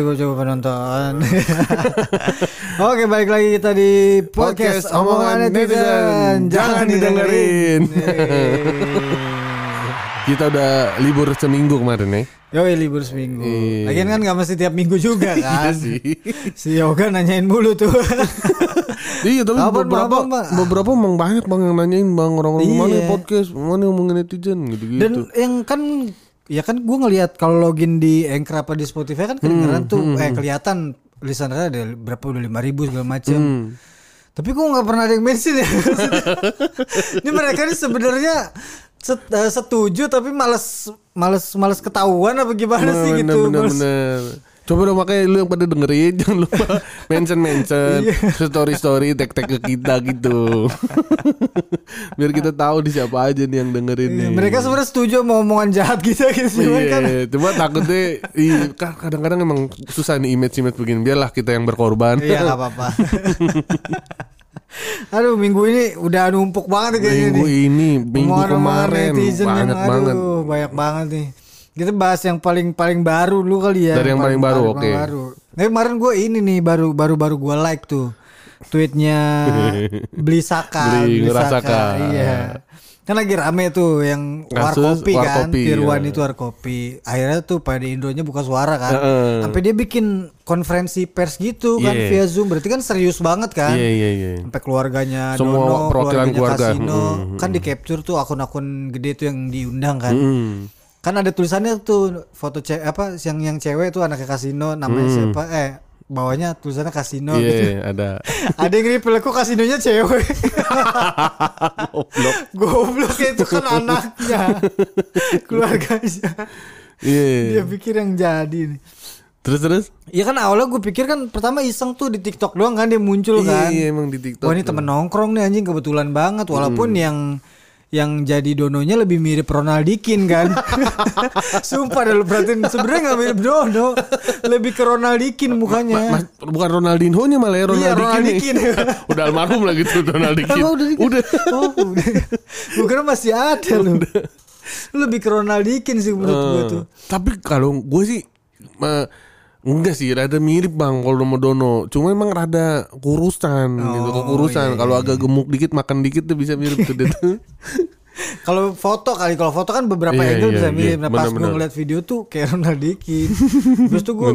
Cukup cukup penonton. Oke balik lagi kita di podcast, Podcast Omongan Netizen. Jangan didengerin. Kita udah libur seminggu kemarin ya. Yoi libur seminggu. Iya. Lagian kan nggak mesti tiap minggu juga kan. Iya sih. Si Yoga nanyain mulu tuh. iya tapi Apa, beberapa apa, Mbak? beberapa emang banyak bang yang nanyain bang orang-orang Iya. mana podcast mana ngomongin netizen gitu-gitu. Dan yang kan ya kan gue ngelihat kalau login di Anchor apa di Spotify kan kedengeran Hmm, tuh eh kelihatan listenernya ada berapa udah lima ribu segala macam. Hmm. Tapi gue nggak pernah ada yang mention ya. ini mereka ini sebenarnya set- eh, setuju tapi males males males ketahuan apa gimana sih Bener, gitu. bener, Males- bener. Coba dong makanya lu yang pada dengerin jangan lupa mention mention Iya. story story tag tag ke kita gitu. Biar kita tahu di siapa aja nih yang dengerin Iya, nih. mereka sebenarnya setuju mau omongan jahat kita gitu kan Iya, cuma takutnya iya, ka- kadang-kadang emang susah nih image-image begini. Biarlah kita yang berkorban. Iya gak apa-apa. Aduh minggu ini udah numpuk banget kayaknya Minggu nih. ini, minggu kemarin netizen yang, banyak aduh, banget. banyak banget nih. Kita bahas yang paling paling baru dulu kali ya. Dari yang paling baru, oke. baru. Nah, kemarin gue ini nih baru baru baru gue like tuh tweetnya beli Saka, Beli Ngerasaka. Iya. Kan lagi rame tuh yang Kasus warkopi kan, warkopi, Firwan iya. itu warkopi. Akhirnya tuh pada Indonya buka suara kan. Heeh. Sampai dia bikin konferensi pers gitu kan Iya. via Zoom. Berarti kan serius banget kan. Iya iya iya. Sampai keluarganya Semua Dono, keluarganya keluarga. Kasino, Mm, kan di capture tuh akun-akun gede tuh yang diundang kan. Hmm. Kan ada tulisannya tuh foto cewek apa yang yang cewek tuh anaknya Kasino namanya siapa? Eh bawahnya tulisannya Kasino Hmm. Iya gitu. ada. ada yang reply kok Kasinonya cewek. Goblok. Goblok itu kan anaknya. Keluarganya. Dia Iya. pikir yang jadi nih. Terus terus? Ya kan awalnya gue pikir kan pertama iseng tuh di TikTok doang kan dia muncul kan. Iya emang di TikTok. Wah ini temen nongkrong nih anjing kebetulan banget walaupun yang yang jadi dononya lebih mirip Ronaldikin kan. Sumpah dah lu perhatiin sebenarnya nggak mirip Dono, lebih ke Ronaldikin mukanya. Mas, bukan Ronaldinho nya malah ya Iya, Ronaldikin. Ronaldikin. udah almarhum lagi tuh Ronaldikin. Emang udah, udah. Oh, udah. Gue kira masih ada lu. Lebih ke Ronaldikin sih menurut gue Eh, tuh. Tapi kalau gue sih eh, enggak sih, rada mirip bang kalau sama Dono. Cuma emang rada kurusan gitu, Oh, kekurusan. iya, Kalau agak gemuk dikit, makan dikit tuh bisa mirip tuh dia tuh. Kalau foto kali kalau foto kan beberapa Iya, angle iya, bisa iya. mirip. Nah pas gue ngeliat video tuh kayak Ronaldikin. Terus tuh gue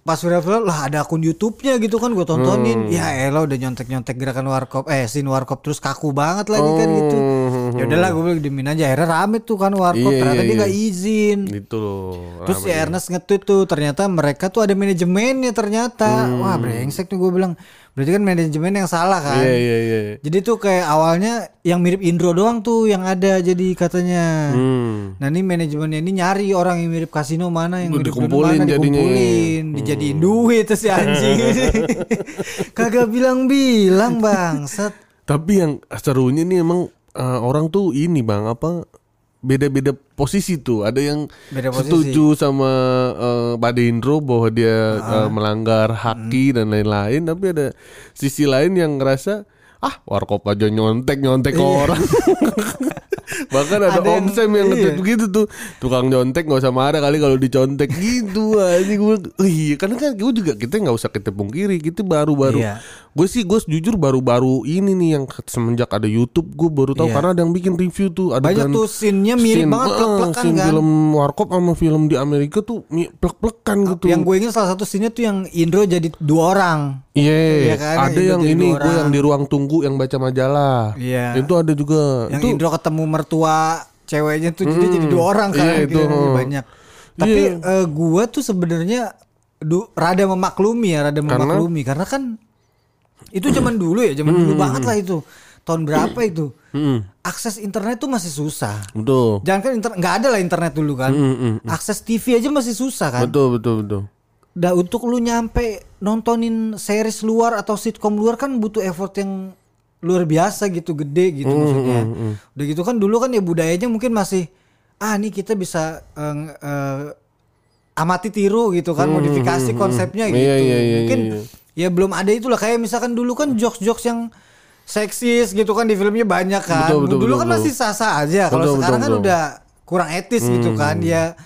pas viral viral lah ada akun YouTube-nya gitu kan gue Hmm. tontonin. Ya elah udah nyontek nyontek gerakan warkop eh scene warkop terus kaku banget lagi kan gitu. Oh. Ya udahlah gue bilang diemin aja. Akhirnya rame tuh kan warkop. Iya, ternyata iya, dia iya. nggak izin. Gitu loh. Terus si rame. Ernest nge-tweet tuh ternyata mereka tuh ada manajemennya ternyata. Hmm. Wah brengsek tuh gue bilang. Berarti kan manajemen yang salah kan. Iya iya iya. Jadi tuh kayak awalnya yang mirip Indro doang tuh yang ada jadi katanya. Hmm. Nah ini manajemennya ini nyari orang yang mirip kasino mana yang mirip dikumpulin mana jadinya. dikumpulin, dijadiin duit tuh si anjing ini. Kagak bilang-bilang bangsat. Tapi yang serunya nih emang eh, orang tuh ini bang apa beda-beda posisi tuh. Ada yang Beda posisi. setuju sama eh, Pak Dendro bahwa dia eh, melanggar haki Hmm. dan lain-lain. Tapi ada sisi lain yang ngerasa ah warkop aja nyontek nyontek ke orang. Bahkan ada, Ada yang- Om Sam yang iya. begitu tuh tukang nyontek nggak usah marah kali kalau dicontek gitu aja gue. Iya karena kan gue juga kita nggak usah kita pungkiri kita baru-baru. Iya. Gue sih gue jujur baru-baru ini nih yang semenjak ada YouTube gue baru tahu Iya. karena ada yang bikin review tuh ada Banyak tuh scene-nya mirip banget plek-plekan kan. film Warkop sama film di Amerika tuh plek-plekan gitu. Yang gue ingin salah satu scene-nya tuh yang Indro jadi dua orang. Iya, Iya kan, ada itu yang jadi ini gue yang di ruang tunggu yang baca majalah. Iya. Itu ada juga. Yang itu Indro ketemu mertua ceweknya tuh jadi jadi dua orang kan. Iya, itu, Kira-kira hmm. banyak. Tapi eh, gua tuh sebenarnya rada memaklumi ya, rada memaklumi karena kan itu zaman dulu ya, zaman dulu banget lah itu. Tahun berapa itu? Akses internet tuh masih susah. betul. Jangan kan internet nggak ada lah internet dulu kan. Akses TV aja masih susah kan. Betul betul betul. Dah untuk lu nyampe nontonin series luar atau sitkom luar kan butuh effort yang luar biasa gitu gede gitu maksudnya. Udah gitu kan dulu kan ya budayanya mungkin masih ah nih kita bisa eh, eh, amati tiru gitu kan modifikasi konsepnya gitu. Iya, iya, iya, mungkin iya. ya belum ada itulah kayak misalkan dulu kan jokes-jokes yang seksis gitu kan di filmnya banyak kan. Betul, betul, dulu betul, kan betul. masih sah-sah aja. Kalau sekarang betul, kan betul. udah kurang etis gitu kan. Ya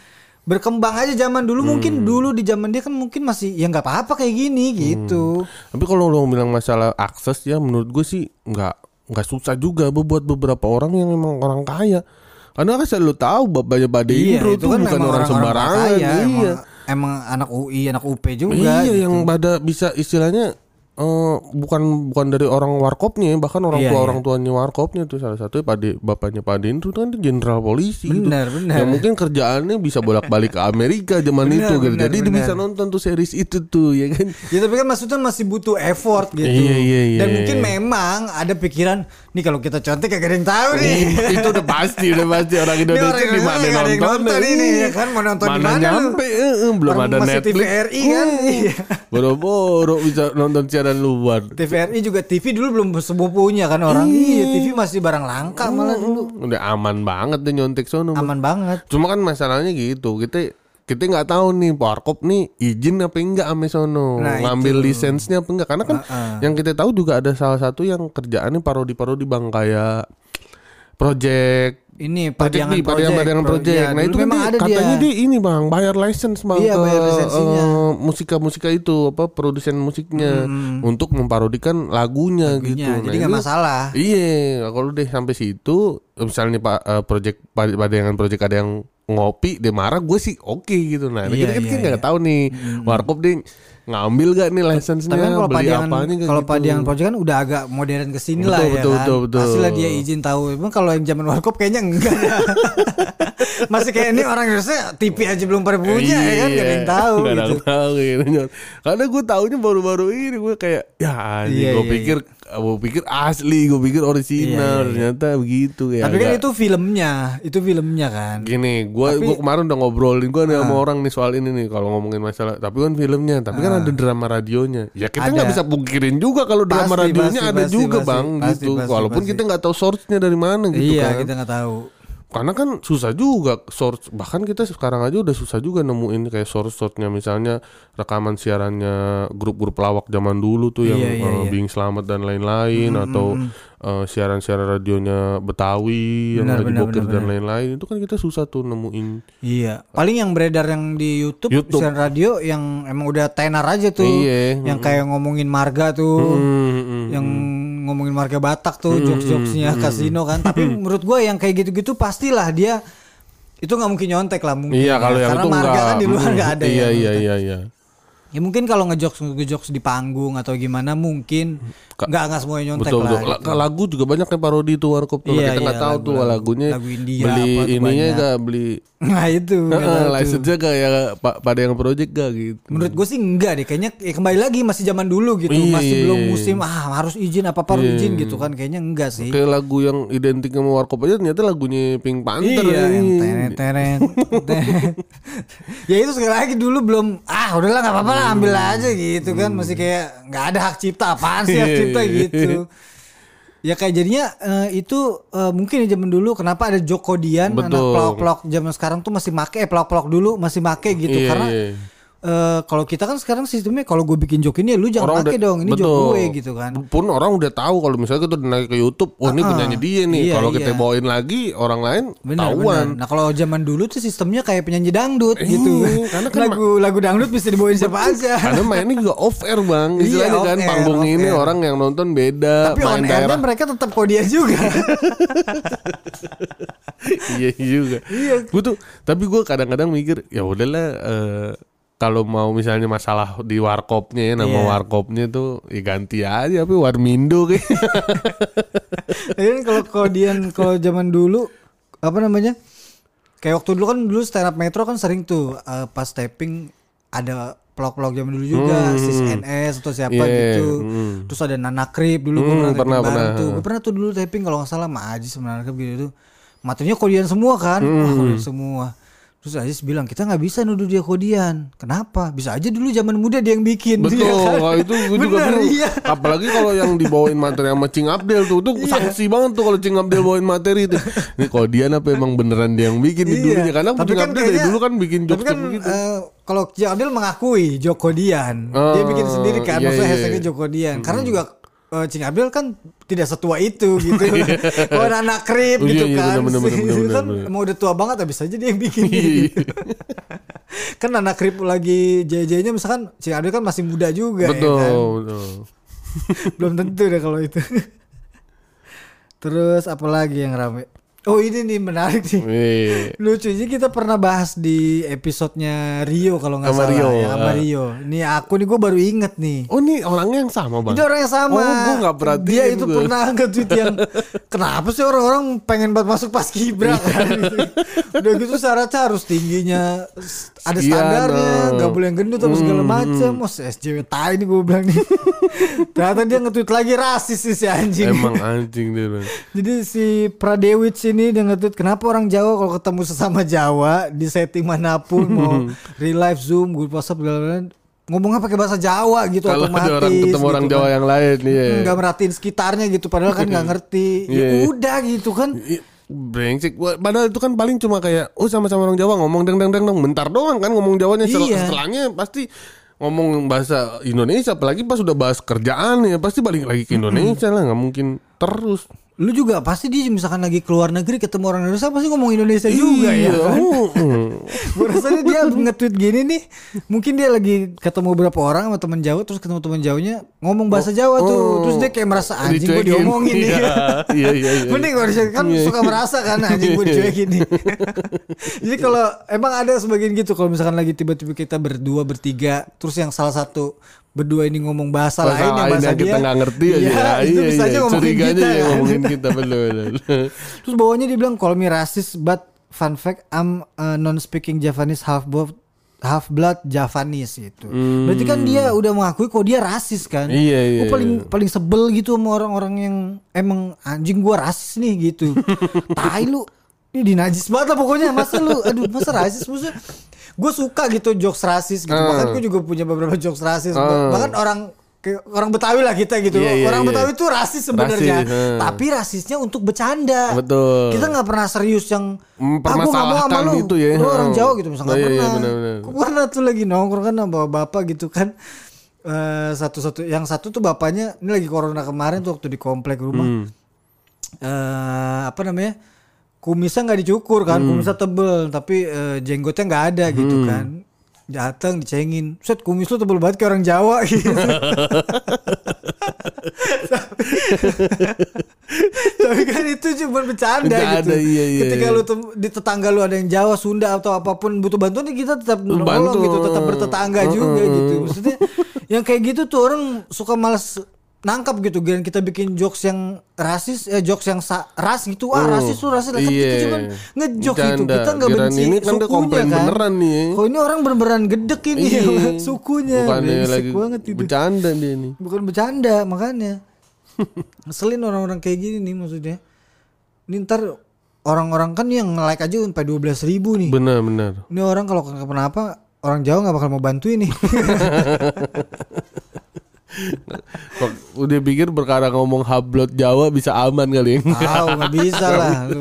berkembang aja zaman dulu mungkin dulu di zaman dia kan mungkin masih ya nggak apa-apa kayak gini gitu. Tapi kalau lo bilang masalah akses ya menurut gue sih nggak nggak susah juga Bu, buat beberapa orang yang memang orang kaya. Karena kan selalu tahu bapaknya Bade Indro itu kan bukan orang sembarangan. kaya, iya. emang, emang anak UI, anak UP juga. iya, gitu. yang pada bisa istilahnya eh, bukan bukan dari orang warkopnya ya, bahkan orang Iya, tua iya. orang tuanya warkopnya tuh salah satunya Pade bapaknya Pade Indro tuh kan jenderal polisi gitu. Benar, benar. Yang mungkin kerjaannya bisa bolak-balik ke Amerika zaman Benar, itu gitu. benar, Jadi dia benar. bisa nonton tuh series itu tuh ya kan. Ya tapi kan maksudnya masih butuh effort gitu. Iya, iya, iya, Dan iya. mungkin memang ada pikiran nih kalau kita contek gak ada yang tahu nih. itu udah pasti udah pasti orang Indonesia di mana nonton nonton ini, ya kan? Mau nonton di mana nyampe eh, eh, belum ada masih Netflix TVRI kan? Iya. boro-boro bisa nonton siaran luar TVRI juga TV dulu belum semua punya kan orang. Iya, TV masih barang langka malah dulu. udah aman banget deh nyontek sono Aman banget. cuma kan masalahnya gitu kita kita nggak tahu nih warkop nih izin apa enggak ame sono Nah, ngambil lisensnya apa enggak karena kan Heeh. yang kita tahu juga ada salah satu yang kerjaannya parodi-parodi bang kayak project Ini Project padiangan B, padiangan, padiangan Pro- project. ya, nah itu kan memang dia, ada katanya dia. dia ini bang bayar license bang Iya, ke bayar lisensinya. eh, musika-musika itu apa produsen musiknya untuk memparodikan lagunya, gitu. Lagunya, jadi nggak itu- masalah. Iya, kalau deh sampai situ, misalnya pak eh, project pad- padiangan project ada yang ngopi dia marah gue sih oke gitu nah Iya, kita kan iya, nggak tahu nih warkop dia ngambil gak nih license-nya Tapi kan kalau padiangan kalau gitu. padiangan project kan udah agak modern ke sini lah Betul, ya betul, kan. betul, betul. Pastilah dia izin tahu. Emang kalau yang zaman warkop kayaknya enggak. Masih kayak ini orang Indonesia TV aja belum pada punya ya kan gak ada yang tahu ada gitu. tahu gitu. Karena gue taunya baru-baru ini gue kayak ya anjing Iya, gue iya, pikir gue pikir asli, gue pikir original Iya, iya, iya. ternyata begitu ya. Tapi kan agak- itu filmnya, itu filmnya kan. Gini, gue Tapi- gua kemarin udah ngobrolin gue nih Ah. sama orang nih soal ini nih kalau ngomongin masalah. Tapi kan filmnya, tapi kan ada drama radionya. Ya kita nggak bisa pungkirin juga kalau drama Pasti, radionya pasti, ada pasti, juga pasti, bang pasti, gitu. pasti, Walaupun pasti. kita nggak tahu source-nya dari mana gitu iya, kan. kita nggak tahu. Karena kan susah juga source bahkan kita sekarang aja udah susah juga nemuin kayak source source-nya misalnya rekaman siarannya grup-grup pelawak zaman dulu tuh yang Iya, iya, eh, iya. Bing Selamat dan lain-lain atau eh, siaran-siaran radionya Betawi yang Benar, lagi benar, bokir dan lain-lain itu kan kita susah tuh nemuin Iya, paling yang beredar yang di YouTube, YouTube. siaran radio yang emang udah tenar aja tuh. Iya, Yang kayak ngomongin marga tuh. Hmm, hmm. yang ngomongin marga Batak tuh jokes-jokesnya kasino kan tapi menurut gue yang kayak gitu-gitu pastilah dia itu nggak mungkin nyontek lah mungkin Iya ya. kalau yang karena itu marga enggak kan di luar Hmm, nggak ada Iya ya iya iya iya ya mungkin kalau ngejokes ngejokes di panggung atau gimana mungkin nggak nggak semuanya nyontek Betul lah betul. Gitu. Lagu juga banyak yang parodi tuh warkop tuh. Iya, kita nggak iya, tahu lagu- tuh lagu- lagunya lagu India beli ininya banyak. gak beli nah itu tuh. license-nya kayak pa- pada yang project gak gitu. menurut gue sih enggak deh kayaknya ya kembali lagi masih zaman dulu gitu Iya, masih iya, belum iya. musim ah harus izin apa apa harus Iya. izin gitu kan kayaknya enggak sih Kayak lagu yang identik sama warkop aja ternyata lagunya Pink Panther. Iya, teret teret. teret. ya itu sekali lagi dulu belum ah udahlah nggak apa-apa lah ambil aja gitu kan masih kayak nggak ada hak cipta apaan sih hak cipta gitu. Ya kayak jadinya eh, itu eh, mungkin ya zaman dulu kenapa ada Joko Dian anak Betul. pelok-pelok zaman sekarang tuh masih make eh pelok-pelok dulu masih make gitu Iya, karena iya. Eh, kalau kita kan sekarang sistemnya kalau gue bikin joke ini ya lu jangan make dong ini joke gue gitu kan. Pun orang udah tahu kalau misalnya kita naik ke YouTube, oh ini Ah, penyanyi dia nih. iya, kalau kita iya. bawain lagi orang lain Benar, tahuan. benar. Nah kalau zaman dulu tuh sistemnya kayak penyanyi dangdut gitu. Iya, karena kan lagu lagu dangdut bisa dibawain siapa aja. Karena mainnya juga off air bang, Iya, istilahnya off kan air, panggung ini air. orang yang nonton beda, Tapi on main air daerah mereka tetap kodian juga. iya juga. Gue tuh, tapi gue kadang-kadang mikir ya udahlah eh, kalau mau misalnya masalah di warkopnya ya nama Iya. warkopnya tuh ya ganti aja tapi warmindo kayak. Kan kalau kodian kalau zaman dulu apa namanya? Kayak waktu dulu kan dulu stand up metro kan sering tuh eh, pas taping ada pelok-pelok zaman dulu juga, sis NS atau siapa Hmm. Iya, gitu. hmm. Terus ada Nana Krip dulu gue Hmm, pernah, taping pernah, bareng pernah. tuh. Gue pernah tuh dulu taping kalau nggak salah sama Aji sama Nana Krip gitu tuh. Materinya kodian semua kan? Hmm. Kodian semua. Terus Aziz bilang kita nggak bisa nuduh dia kodian. Kenapa? Bisa aja dulu zaman muda dia yang bikin. Betul, Iya kan? kalau itu gue juga Bener, bingung. iya. Apalagi kalau yang dibawain materi sama Cing Abdel tuh, tuh sanksi banget tuh kalau Cing Abdel bawain materi itu. Ini dia apa emang beneran dia yang bikin di Iya. dulunya? Karena Tapi Cing kan Abdel dari kayaknya- dulu kan bikin jokes kan begitu. eh, kalau Ki Abdel mengakui Joko Dian, Oh, dia bikin sendiri kan, iya, maksudnya iya. hashtagnya Joko Dian. Karena juga eh, Cing Abdul kan tidak setua itu gitu. oh anak krip Oh, iya, gitu iya, kan. bener, bener, bener, Itu bener, kan bener. emang udah tua banget habis aja dia yang bikin Iya, gitu. kan anak krip lagi JJ-nya misalkan Cing Abdul kan masih muda juga ya betul, kan. betul. Belum tentu deh kalau itu. Terus apa lagi yang rame? Oh ini nih menarik nih. Wih. Lucunya kita pernah bahas di episodenya Rio kalau nggak salah Rio, ya sama ah. Rio. Ini aku nih gue baru inget nih. Oh ini orangnya yang sama bang? Itu orang yang sama. Oh, gua nggak perhatiin Dia itu gua. pernah nge-tweet yang kenapa sih orang-orang pengen banget masuk pas kibra kan. Udah gitu syaratnya harus tingginya ada standarnya, oh. nggak boleh yang gendut apa segala macam. Mas SJW tai nih gue bilang nih. Ternyata dia nge-tweet lagi rasis sih si anjing. Emang anjing dia bang. Jadi si Pradewits ini dia nge-tweet kenapa orang Jawa kalau ketemu sesama Jawa di setting mana pun mau real life Zoom, grup WhatsApp segala ngomongnya pakai bahasa Jawa gitu Kalau otomatis. ada orang ketemu orang gitu Jawa kan. yang lain, iya. nggak merhatiin sekitarnya gitu padahal kan nggak ngerti. Iya, ya iya. udah gitu kan. Ih, Brengsek, padahal itu kan paling cuma kayak, oh sama-sama orang Jawa ngomong deng deng deng deng, bentar doang kan ngomong Jawanya. Iya. Setelahnya pasti ngomong bahasa Indonesia, apalagi pas udah bahas kerjaan ya pasti balik lagi ke Indonesia lah, nggak mungkin terus. Lu juga pasti dia misalkan lagi keluar negeri ketemu orang Indonesia pasti ngomong Indonesia juga ya. Iya, kan? Gue rasanya dia nge-tweet gini nih Mungkin dia lagi ketemu beberapa orang sama teman Jawa Terus ketemu teman Jawanya ngomong bahasa Jawa tuh oh. Terus dia kayak merasa anjing gue diomongin nih Iya, iya, iya, iya. Mending kalau kan Iya. suka merasa kan anjing gue dicuekin nih Jadi kalau emang ada sebagian gitu Kalau misalkan lagi tiba-tiba kita berdua bertiga Terus yang salah satu berdua ini ngomong bahasa, Bahasa lain yang bahasa yang kita dia nggak ngerti aja Iya, ya. itu Iya, bisa iya. aja ngomongin kita ya kan. ngomongin kita bener. Terus bawahnya dia bilang call me racist but fun fact I'm uh, non speaking Japanese half blood half blood Javanese gitu. Berarti kan dia udah mengakui kok dia rasis kan. Iya, iya, Gua paling paling sebel gitu sama orang-orang yang emang anjing gua rasis nih gitu. Tai lu. Ini dinajis banget lah pokoknya masa lu aduh masa rasis maksudnya gue suka gitu jokes rasis gitu Ah. bahkan gue juga punya beberapa jokes rasis Ah. bahkan orang orang Betawi lah kita gitu Iya, iya, orang iya. Betawi itu rasis sebenarnya Rasis, ah. tapi rasisnya untuk bercanda Betul. kita nggak pernah serius yang Mempermasalahkan "Ah, nggak mau sama lu. gitu ya. Lu orang Hmm. Jawa gitu misalnya nggak Iya, iya, pernah. benar-benar. Gua pernah tuh lagi nongkrong kan sama bapak gitu kan. Eh satu-satu yang satu tuh bapaknya ini lagi corona kemarin tuh waktu di komplek rumah. Hmm. Eh apa namanya? Kumisnya nggak dicukur kan, Hmm. kumisnya tebel tapi eh, jenggotnya nggak ada gitu kan. Datang dicengin, set kumis lu tebel banget kayak orang Jawa gitu. Tapi kan itu cuma bercanda, Bercanda, gitu. iya, iya, Ketika iya. lu di tetangga lu ada yang Jawa, Sunda atau apa pun butuh bantuan ya kita tetap nolong gitu, tetap bertetangga juga gitu. Maksudnya yang kayak gitu tuh orang suka males nangkap gitu dan kita bikin jokes yang rasis eh jokes yang sa- ras gitu ah Hmm. rasis tuh rasis lah kan Iya. kita cuma ngejok gitu kita nggak benci ini kan sukunya kan beneran nih. kok ini orang beneran gedek ini Iya. sukunya Brengsek lagi banget gitu bercanda dia nih. bukan bercanda makanya ngeselin orang-orang kayak gini nih maksudnya ini ntar orang-orang kan yang like aja sampai 12 ribu nih Benar benar. ini orang kalau kenapa orang Jawa nggak bakal mau bantuin nih Kok udah pikir perkara ngomong hablot Jawa bisa aman kali ya? tahu nggak bisa lah ya.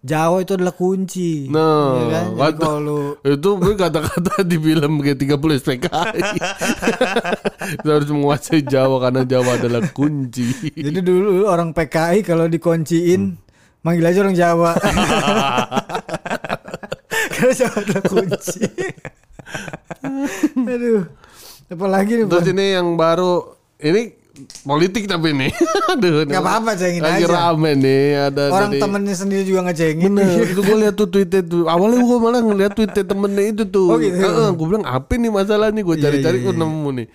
Jawa itu adalah kunci Nah, ya kan? Jadi kata- kalau itu gue kata-kata di film G30 SPKI. Kita harus menguasai Jawa karena Jawa adalah kunci. jadi dulu orang PKI kalau dikunciin manggil aja orang Jawa karena Jawa adalah kunci aduh apalagi nih Terus ini yang baru ini politik tapi nih. Aduh, Nggak apa-apa, cengin lagi aja. rame nih ada orang tadi- temennya sendiri juga ngecengin Bener, itu gue liat tuh tweetnya tuh. Awalnya gue malah ngeliat tweetnya temennya itu tuh. Oh gitu. gue bilang apa nih masalah nih? Gue Iya, cari-cari iya, gue nemu nih.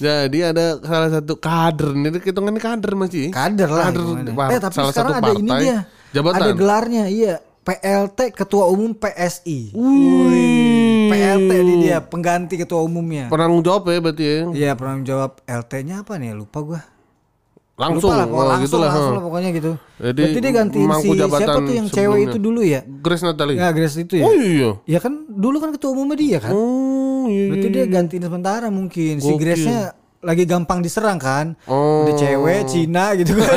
Jadi ada salah satu kader nih, hitungannya kader masih. kader lah Kader, eh tapi salah sekarang satu ada ini partai. dia Jabatan. ada gelarnya iya PLT Ketua Umum PSI Wih. PLT ini dia pengganti ketua umumnya Penanggung jawab ya berarti ya. Iya pernah jawab LT-nya apa nih lupa gua Langsung, lupa lah, langsung, gitu lah. langsung lah pokoknya gitu Jadi, berarti dia gantiin si siapa tuh yang cewek sebelumnya. itu dulu ya Grace Natali. ya Grace itu ya Oh iya. ya kan dulu kan ketua umumnya dia kan Oh iya. berarti iya. dia gantiin sementara mungkin si. Grace-nya lagi gampang diserang kan Oh. udah cewek Cina gitu kan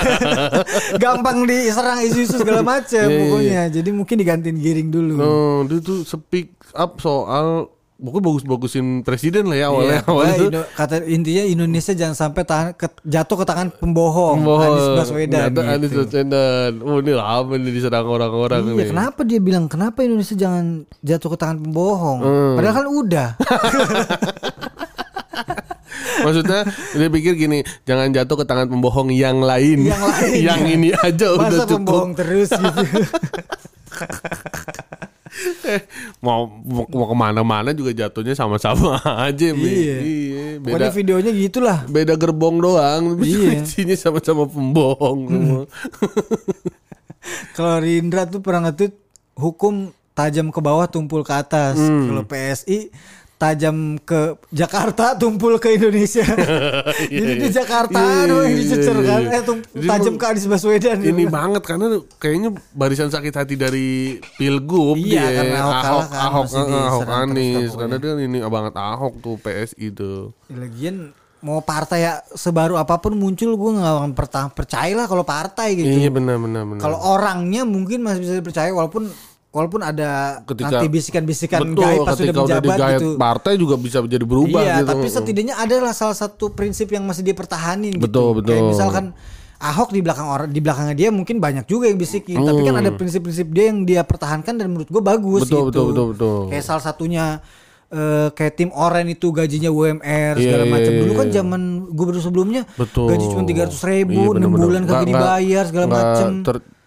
gampang diserang isu-isu segala macam Iya, iya, pokoknya jadi mungkin digantiin giring dulu Oh, dia tuh speak up soal pokoknya bagus-bagusin presiden lah ya awalnya. Iya, awalnya. Indo- kata intinya Indonesia jangan sampai tahan, ke- jatuh ke tangan pembohong, Bohong. Anies Baswedan. Anies gitu. Baswedan. Oh ini lama nih diserang orang-orang Iya, nih. kenapa dia bilang kenapa Indonesia jangan jatuh ke tangan pembohong? Hmm. Padahal kan udah. Maksudnya dia pikir gini, jangan jatuh ke tangan pembohong yang lain. Yang lain, yang ya. ini aja udah Masa cukup. pembohong terus gitu. mau mau, mau ke mana-mana juga jatuhnya sama-sama aja. Iya. iya. Beda Pokoknya videonya gitulah. beda gerbong doang. Iya. Isinya sama-sama pembohong semua. Kalau Rindra tuh pernah nge-tweet hukum tajam ke bawah tumpul ke atas. Hmm. Kalau PSI tajam ke Jakarta tumpul ke Indonesia. Jadi di Jakarta Iya, doang yang iya, dicecer iya, kan. iya. Eh tajam ke Anies Baswedan. ini banget karena kayaknya barisan sakit hati dari pilgub Iya, dia. karena Ahok kalah kan, Ahok, eh, Ahok Anies karena dia ini banget Ahok tuh PSI tuh. Lagian mau partai ya sebaru apa pun muncul gue nggak akan percaya lah kalau partai gitu. Iya benar benar benar. Kalau orangnya mungkin masih bisa dipercaya walaupun walaupun ada Ketika- nanti bisikan-bisikan Betul, gaib pas sudah udah menjabat digait gitu. partai juga bisa jadi berubah iya, gitu. tapi setidaknya adalah salah satu prinsip yang masih dia pertahanin gitu. Betul, betul. Kayak misalkan Ahok di belakang orang di belakangnya dia mungkin banyak juga yang bisikin, tapi kan ada prinsip-prinsip dia yang dia pertahankan dan menurut gue bagus Hmm. Betul, gitu. betul, betul, betul. Kayak salah satunya eh, kayak tim Oren itu gajinya UMR Iya, segala iya, macam. iya, Dulu kan iya. zaman gubernur sebelumnya Betul. gaji cuma tiga ratus ribu, Iya, bener-bener. bulan kagak dibayar segala macam.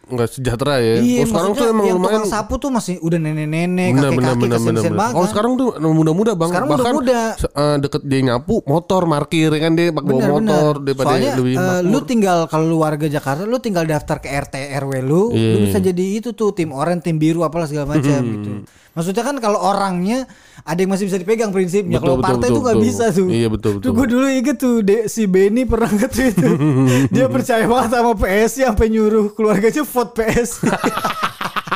Nggak sejahtera ya. Iya, oh, sekarang tuh emang yang lumayan tukang sapu tuh masih udah nenek-nenek, kakek-kakek kesen-kesen banget. Oh sekarang tuh muda-muda bang. Sekarang Bahkan muda-muda. se- eh, deket dia nyapu motor markir kan dia pakai bawa Bener, motor bener. daripada Soalnya lebih makmur. lu tinggal kalau lu warga Jakarta lu tinggal daftar ke RT RW lu, lu Iya. bisa jadi itu tuh tim oranye, tim biru apalah segala macam Hmm. gitu. Maksudnya kan kalau orangnya ada yang masih bisa dipegang prinsipnya. Kalau partai betul, tuh nggak bisa tuh. Iya, betul, Tuh betul. gue dulu inget tuh de, si Benny pernah nge-tweet tuh. Dia percaya banget sama PSI sampai nyuruh keluarganya vote PSI.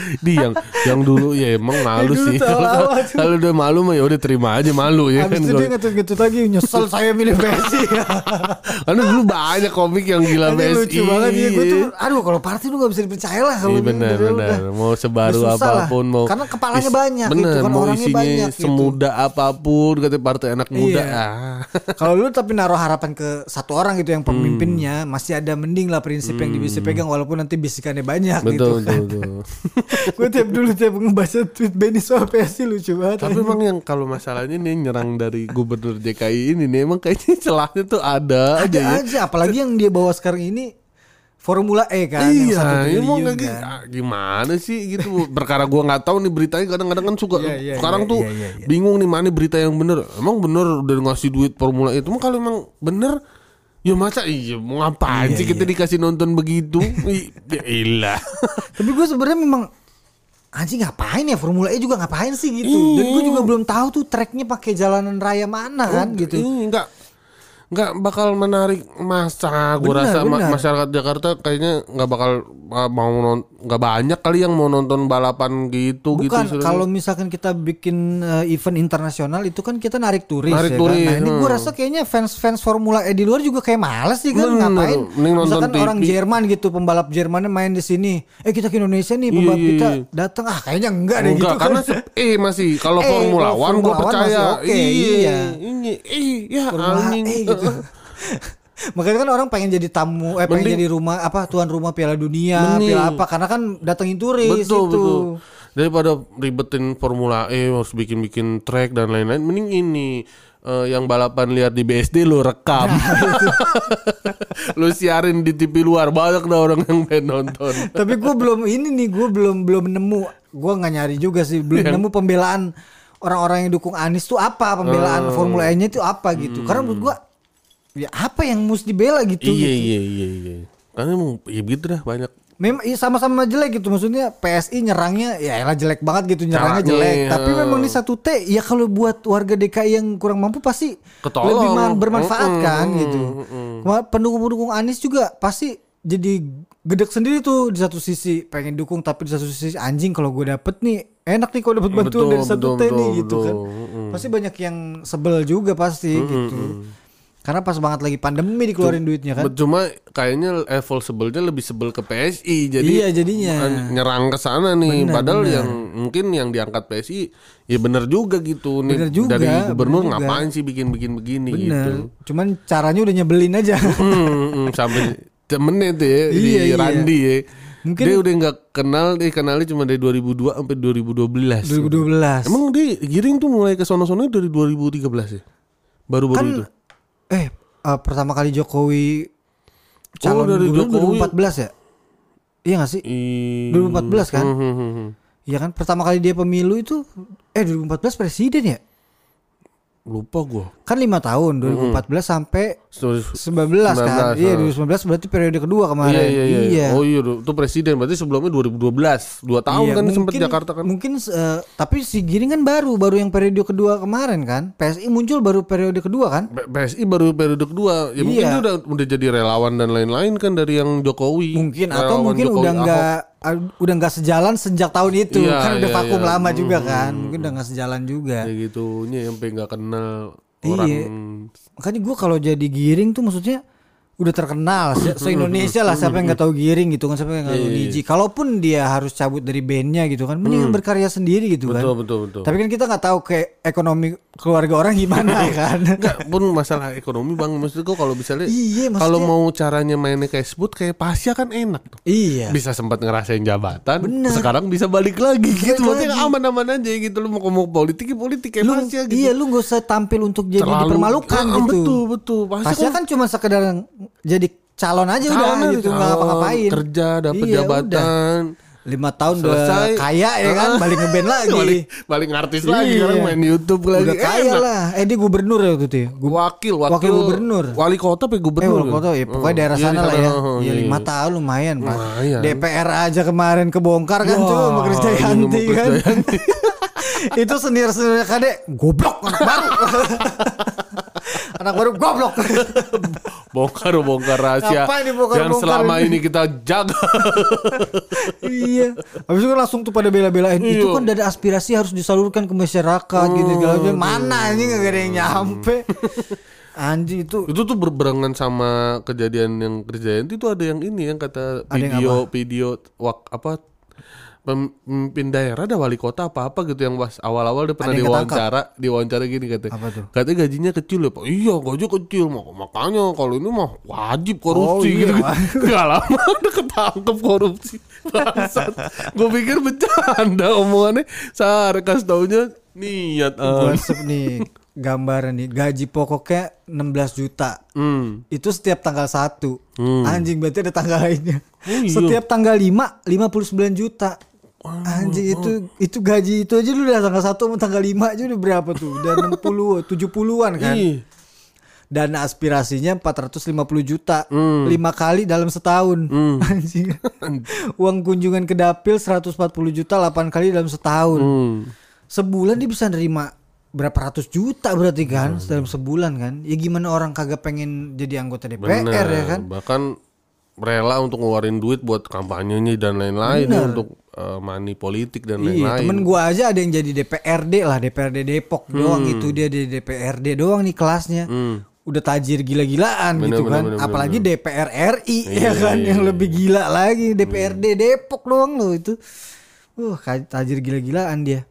di yang yang dulu ya emang malu sih. Kalau udah malu mah ya udah terima aja malu ya kan. Habis itu dia nge-tweet lagi nyesel saya milih PSI. Karena dulu banyak komik yang gila Ini PSI. lucu banget ya gue tuh aduh kalau partai lu gak bisa dipercaya lah kalau Iya gitu, benar. Mau sebaru apa pun mau Karena kepalanya banyak gitu, bener, kan mau orangnya isinya banyak gitu. semuda apa pun kata partai anak muda. Iya. Ah. Kalau lu tapi naruh harapan ke satu orang gitu yang pemimpinnya masih ada mending lah prinsip yang bisa pegang walaupun nanti bisikannya banyak Betul gitu betul kan. betul. Gue tiap dulu tiap ngebaca tweet Benny soal PSI lucu banget. Tapi emang yang kalau masalahnya nih nyerang dari gubernur DKI ini nih emang kayaknya celahnya tuh ada, aja ada ya. aja apalagi yang dia bawa sekarang ini Formula E kan yang satu Iya, triliun lagi kan. ah, gimana sih gitu. Perkara gua nggak tahu nih beritanya kadang-kadang kan suka Iya, iya, sekarang iya, tuh iya, iya, iya. bingung nih mana berita yang bener. Emang bener udah ngasih duit formula E itu kalau emang bener Ya masa iya mau ngapain Iya, sih kita dikasih nonton begitu? Ya ilah. Tapi gue sebenarnya memang anjing ngapain ya Formula E juga ngapain sih gitu. Dan Iya. gue juga belum tahu tuh treknya pakai jalanan raya mana kan gitu. Ini enggak nggak bakal menarik masa gue rasa benar. masyarakat Jakarta kayaknya nggak bakal uh, mau non- nggak banyak kali yang mau nonton balapan gitu gitu Bukan istilahnya. kalau misalkan kita bikin uh, event internasional itu kan kita narik turis Narik ya turis, kan. Nah, ini gue hmm. rasa kayaknya fans-fans Formula E di luar juga kayak males sih kan Bener, ngapain. misalkan TV. orang Jerman gitu pembalap Jermannya main di sini. Eh kita ke Indonesia nih pembalap Iya, kita iya. datang ah kayaknya enggak deh Enggak, gitu karena kan. eh masih kalau Eh, Formula One gue percaya. oke, iya. iya. Ini eh ya Formula anjing. E gitu. Makanya kan orang pengen jadi tamu, eh pengen Mending- jadi rumah apa tuan rumah Piala Dunia, Mending. Piala apa karena kan datengin turis betul itu. betul. Daripada ribetin Formula E harus bikin-bikin track dan lain-lain, mending ini eh, yang balapan lihat di BSD lo rekam. lo siarin di TV luar banyak dah orang yang pengen nonton. Tapi gue belum ini nih, gue belum belum nemu, gue nggak nyari juga sih, belum Iya. nemu pembelaan orang-orang yang dukung Anies tuh apa, pembelaan Oh. Formula E-nya itu apa gitu. Karena menurut gue ya apa yang mesti dibela gitu. Iya gitu. iya iya iya. Karena emang ya gitu dah banyak. Memang iya, sama-sama jelek gitu maksudnya PSI nyerangnya ya elah jelek banget gitu nyerangnya Caranya, jelek. ya. Tapi memang di satu T ya kalau buat warga DKI yang kurang mampu pasti Ketolong. lebih man- bermanfaat Mm-mm, kan gitu. Kema- Pendukung-pendukung Anies juga pasti jadi gedek sendiri tuh di satu sisi pengen dukung tapi di satu sisi anjing kalau gue dapet nih enak nih kalau dapat bantuan Betul, dari satu betul, T nih betul, gitu kan. betul. Mm-mm. Pasti banyak yang sebel juga pasti gitu. Karena pas banget lagi pandemi dikeluarin duitnya kan. Cuma kayaknya level sebelnya lebih sebel ke PSI. Jadi Iya, jadinya. nyerang ke sana nih. Bener, Padahal bener. yang mungkin yang diangkat PSI ya bener juga gitu nih. Bener juga, Dari gubernur bener juga. ngapain sih bikin-bikin begini gitu. Bener. Cuman caranya udah nyebelin aja. Hmm, hmm, sampai temennya tuh ya di Iya, iya. Randi ya. Mungkin- dia udah nggak kenal, dia kenalnya cuma dari 2002 sampai 2012. 2012. Emang dia giring tuh mulai ke sono-sono dari 2013 ya? Baru-baru kan itu. Eh eh, pertama kali Jokowi calon dari gubernur Jokowi. 2014 ya? Iya gak sih? I- 2014 kan? Hmm, hmm, hmm, hmm. Iya kan pertama kali dia pemilu itu eh 2014 presiden ya? Lupa gua. Kan lima tahun 2014 sampai 19 kan? 19, Iya ah. 2019 berarti periode kedua kemarin. Iya, iya, iya, Oh iya, itu presiden berarti sebelumnya 2012. Dua tahun Iya, kan sempat mungkin- Jakarta kan. Mungkin eh, tapi si Giring kan baru baru yang periode kedua kemarin kan. PSI muncul baru periode kedua kan? P- PSI baru periode kedua. Ya mungkin Iya. dia udah udah jadi relawan dan lain-lain kan dari yang Jokowi. Mungkin atau mungkin Jokowi, udah nggak udah nggak sejalan sejak tahun itu Iya, kan udah iya, vakum iya. lama juga kan. Mungkin udah nggak sejalan juga. ya gitunya sampai nggak kenal Iya. orang Makanya gue kalau jadi Giring tuh maksudnya udah terkenal se, Indonesia lah siapa yang nggak tahu Giring gitu kan siapa yang nggak Iya, tahu Niji. Kalaupun dia harus cabut dari bandnya gitu kan, mendingan berkarya sendiri gitu kan. betul betul betul Tapi kan kita nggak tahu kayak ekonomi keluarga orang gimana kan. Enggak pun masalah ekonomi bang maksudku kalau misalnya Iya, maksudnya- kalau mau caranya mainnya kayak sebut kayak Pasya kan enak iya. bisa sempat ngerasain jabatan Bener. sekarang bisa balik lagi gitu Balik maksudnya aman-aman aja gitu lu mau ngomong politik ya politik kayak Lu, Pasya gitu iya lu gak usah tampil untuk jadi Terlalu- dipermalukan Ah, gitu. betul betul Pasya, Pasnya kan cuma sekedar jadi calon aja udah calon, gitu nggak calon, ngapa-ngapain. kerja dapat Iya, jabatan Lima tahun Selesai. udah kaya ya kan, balik ngeband lagi. balik balik artis lagi Iya. sekarang main YouTube lagi Udah kaya Enak. lah. Eh dia gubernur ya waktu itu ya. Gu- wakil wakil Wakil gubernur. wali kota apa Eh, gubernur wali kota ya, pokoknya Oh, daerah iya, sana lah ya. oh, Iya iya, lima iya. tahun lumayan pak. Lumayan. DPR aja kemarin kebongkar kan coba sama Chris ini Dayanti sama kan. Krisdayanti. Itu senior-senior kadek goblok anak baru. anak baru goblok. bongkar bongkar rahasia Ngapain dibongkar- yang bongkar selama ini? ini kita jaga iya. Habis itu kan langsung tuh pada bela-belain. Itu Iya. kan ada aspirasi harus disalurkan ke masyarakat gitu segala macam. Mana anjing gak ada yang nyampe. Anjing itu itu tuh berbarengan sama kejadian yang Krisdayanti itu ada yang ini yang kata Ada yang video video wak apa pemimpin daerah ada wali kota apa apa gitu yang pas awal-awal dia pernah diwawancara diwawancara gini katanya Apa tuh? katanya gajinya kecil ya Pak iya gaji kecil mak- makanya kalau ini mah wajib korupsi Oh, iya, gitu Pak. gak lama udah ketangkep korupsi bangsat gue pikir bercanda omongannya saya kasih taunya niat sep nih gambaran nih gaji pokoknya 16 juta. hmm. Itu setiap tanggal 1 Hmm. Anjing berarti ada tanggal lainnya. Oh, iya. Setiap tanggal 5 59 juta. Anjing itu itu gaji itu aja lu udah tanggal 1 sama tanggal 5 aja udah berapa tuh? Udah 60 70-an kan. Ih. Dana aspirasinya 450 juta. Hmm. 5 kali dalam setahun. Anjing. Uang kunjungan ke dapil 140 juta 8 kali dalam setahun. Hmm. Sebulan dia bisa nerima berapa ratus juta berarti kan Hmm. dalam sebulan kan. Ya gimana orang kagak pengen jadi anggota DPR Bener, ya kan? Bahkan rela untuk ngeluarin duit buat kampanyenya dan lain-lain ya, untuk eh, money politik dan Iya, lain-lain. temen gua aja ada yang jadi DPRD lah, DPRD Depok doang itu dia di DPRD doang nih kelasnya. Hmm. Udah tajir gila-gilaan Bener, gitu bener, kan. bener, Apalagi DPR RI Iya, ya kan iya, yang iya. lebih gila lagi DPRD Depok doang loh itu. Uh, tajir gila-gilaan dia.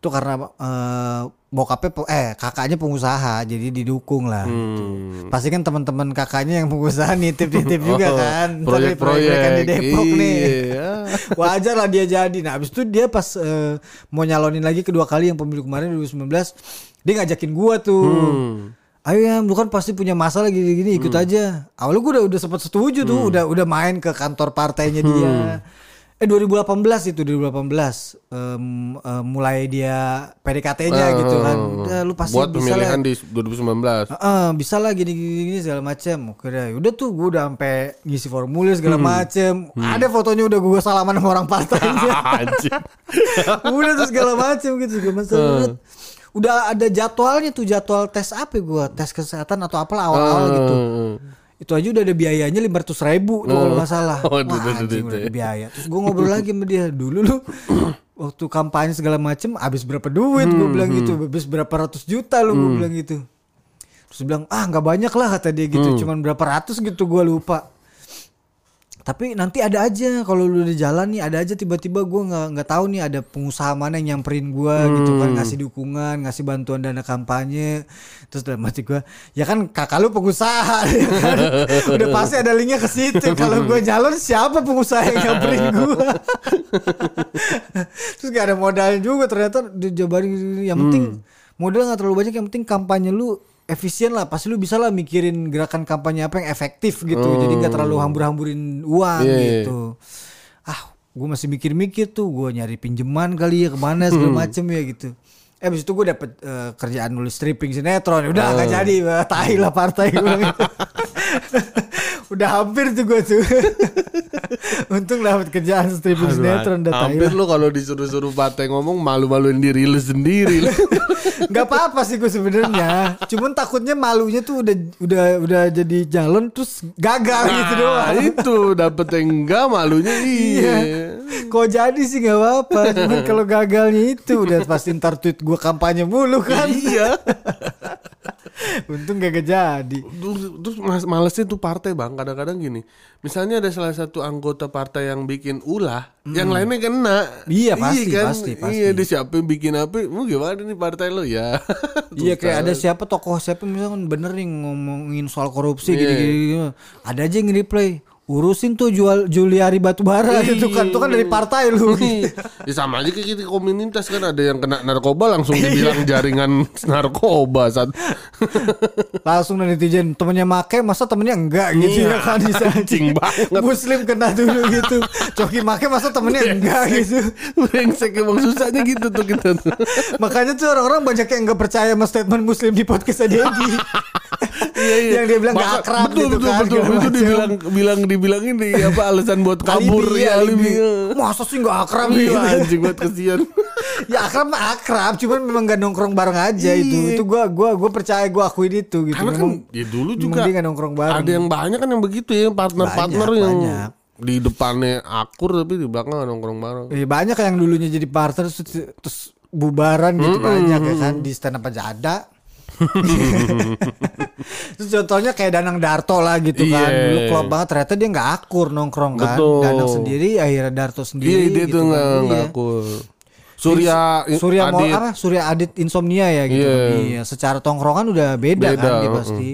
Itu karena eh, bokapnya eh kakaknya pengusaha jadi didukung lah. gitu. Hmm. Pasti kan teman-teman kakaknya yang pengusaha nitip-nitip juga Oh, kan. Tapi proyek-proyek. proyek-proyekan di Depok nih. Iya. Wajar lah dia jadi. Nah, habis itu dia pas eh, mau nyalonin lagi kedua kali yang pemilu kemarin 2019, dia ngajakin gua tuh. Hmm. Ayo ya, lu kan pasti punya masalah gini-gini ikut aja. Awalnya gua udah udah sempat setuju tuh, udah udah main ke kantor partainya dia. Eh 2018 itu 2018 em, em, mulai dia PDKT-nya gitu kan. Udah lu pasti buat bisa lah. pemilihan di 2019. Heeh, bisa lah gini gini, gini segala macam. Oke deh. Udah tuh gue udah sampai ngisi formulir segala macem. Ada fotonya udah gue salaman sama orang partainya. Anjing. udah tuh segala macem gitu segala macam. Udah ada jadwalnya tuh jadwal tes apa gue tes kesehatan atau apalah awal-awal gitu. Hmm. Itu aja udah ada biayanya 500 ribu tuh kalau nggak salah. Oh, Wah, anjing udah ada biaya. Terus gue ngobrol lagi sama dia. Dulu lu waktu kampanye segala macem habis berapa duit gue Hmm, bilang gitu. Habis berapa ratus juta lu gue bilang gitu. Terus bilang ah nggak banyak lah kata dia gitu, cuman berapa ratus gitu gue lupa. Tapi nanti ada aja kalau lu udah jalan nih ada aja tiba-tiba gue nggak nggak tahu nih ada pengusaha mana yang nyamperin gue gitu kan ngasih dukungan ngasih bantuan dana kampanye. Terus dalam hati gue ya kan kakak lu pengusaha. Ya kan? Udah pasti ada linknya ke situ. Kalau gue jalan siapa pengusaha yang nyamperin gue terus gak ada modalnya juga ternyata dijabarin yang penting modal nggak terlalu banyak yang penting kampanye lu efisien lah. Pasti lu bisa lah mikirin gerakan kampanye apa yang efektif gitu. Jadi nggak terlalu hambur-hamburin uang Iya, iya. gitu. Ah gue masih mikir-mikir tuh. Gue nyari pinjaman kali ya ke mana segala macem ya gitu. Eh abis itu gue dapet eh, kerjaan nulis stripping sinetron. Udah nggak jadi eh, tai lah partai gue udah hampir tuh gue tuh untung dapet kerjaan stripping sinetron tai hampir lah. lu kalau disuruh-suruh partai ngomong malu-maluin diri lu sendiri. nggak apa-apa sih gue sebenarnya cuman takutnya malunya tuh udah udah udah jadi jalan terus gagal gitu Nah, doang itu dapet yang enggak malunya iya. Kok jadi sih nggak apa-apa Cuman kalau gagalnya itu Udah pasti ntar tweet gue kampanye mulu kan Iya. Untung gak jadi Terus- malesnya tuh partai bang. Kadang-kadang gini Misalnya ada salah satu anggota partai yang bikin ulah Yang lainnya kena. Iya, pasti, pasti, pasti. Iya dia siapa yang bikin apa? Mau gimana nih partai lo? Ya Iya kayak ada siapa tokoh siapa misalkan bener nih ngomongin soal korupsi Iya. gini-gini Ada aja yang nge-replay Urusin tuh jual Juliari Batubara itu kan Itu kan dari partai lu ya sama aja kayak gitu komunitas kan ada yang kena narkoba langsung dibilang jaringan narkoba saat Langsung dari netizen Temennya make masa temennya enggak gitu Iya, ya kan bisa aja. anjing banget. Muslim kena dulu gitu Coki make masa temennya enggak gitu brengsek emang susahnya gitu tuh kita tuh. Makanya tuh orang-orang banyak yang nggak percaya sama statement Muslim di podcast Dedi. Iya, iya. Yang dia bilang nggak Maka- akrab betul, gitu betul, kan, betul, Itu macam. dibilang bilang dibilang ini apa alasan buat kabur Alibi, ya alibi. alibi. Masa sih nggak akrab gitu? anjing buat kesian. ya akrab mah akrab, cuman memang gak nongkrong bareng aja itu. Iya. Itu gua gua gua percaya gua akuin itu gitu. Karena kan Memang- ya dulu juga dia nongkrong bareng. ada yang banyak kan yang begitu ya partner-partner Banyak, yang banyak. di depannya akur tapi di belakang nongkrong bareng. Iya, banyak yang dulunya jadi partner terus, terus bubaran gitu banyak ya kan di stand up aja ada. Contohnya kayak Danang Darto lah gitu kan Iya. Dulu klop banget ternyata dia nggak akur nongkrong kan Betul. Danang sendiri akhirnya Darto Iya sendiri dia gitu tuh nggak kan. nggak Iya. akur. Surya Surya mau Adit. apa? Surya Adit Insomnia ya gitu. Iya. kan. Iya, secara tongkrongan udah beda, Beda, kan dia pasti.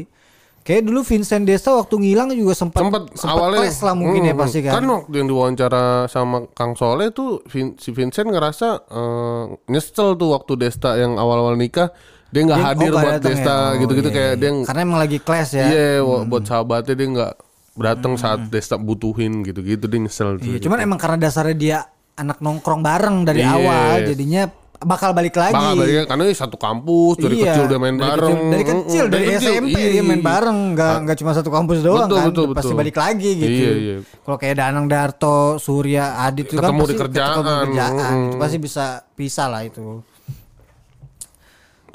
Kayak dulu Vincent Desta waktu ngilang juga sempat sempat awalnya lah mungkin ya Hmm, pasti kan. Kan waktu yang diwawancara sama Kang Soleh tuh Vin- si Vincent ngerasa eh, nyesel tuh waktu Desta yang awal-awal nikah dia nggak Dia- hadir oh, nggak buat Desta ya. Oh, gitu-gitu iya, kayak iya. dia karena emang lagi clash ya. iya wa- buat sahabatnya dia nggak datang saat Desta butuhin gitu-gitu dia nyesel tuh. Iya, cuman emang karena dasarnya dia anak nongkrong bareng dari Iya. awal jadinya bakal balik lagi. Bakal balik karena dia satu kampus dari Iya, kecil udah main dari bareng. Kecil, dari kecil, Mm-mm, dari, SMP dia iya. main bareng, nggak nggak cuma satu kampus doang Betul, kan, betul, pasti betul. balik lagi gitu. Iya, iya. Kalau kayak Danang Darto, Surya, Adit itu kan Ketemu di pasti kerjaan. ketemu di kerjaan. Mm. Itu pasti bisa pisah lah itu.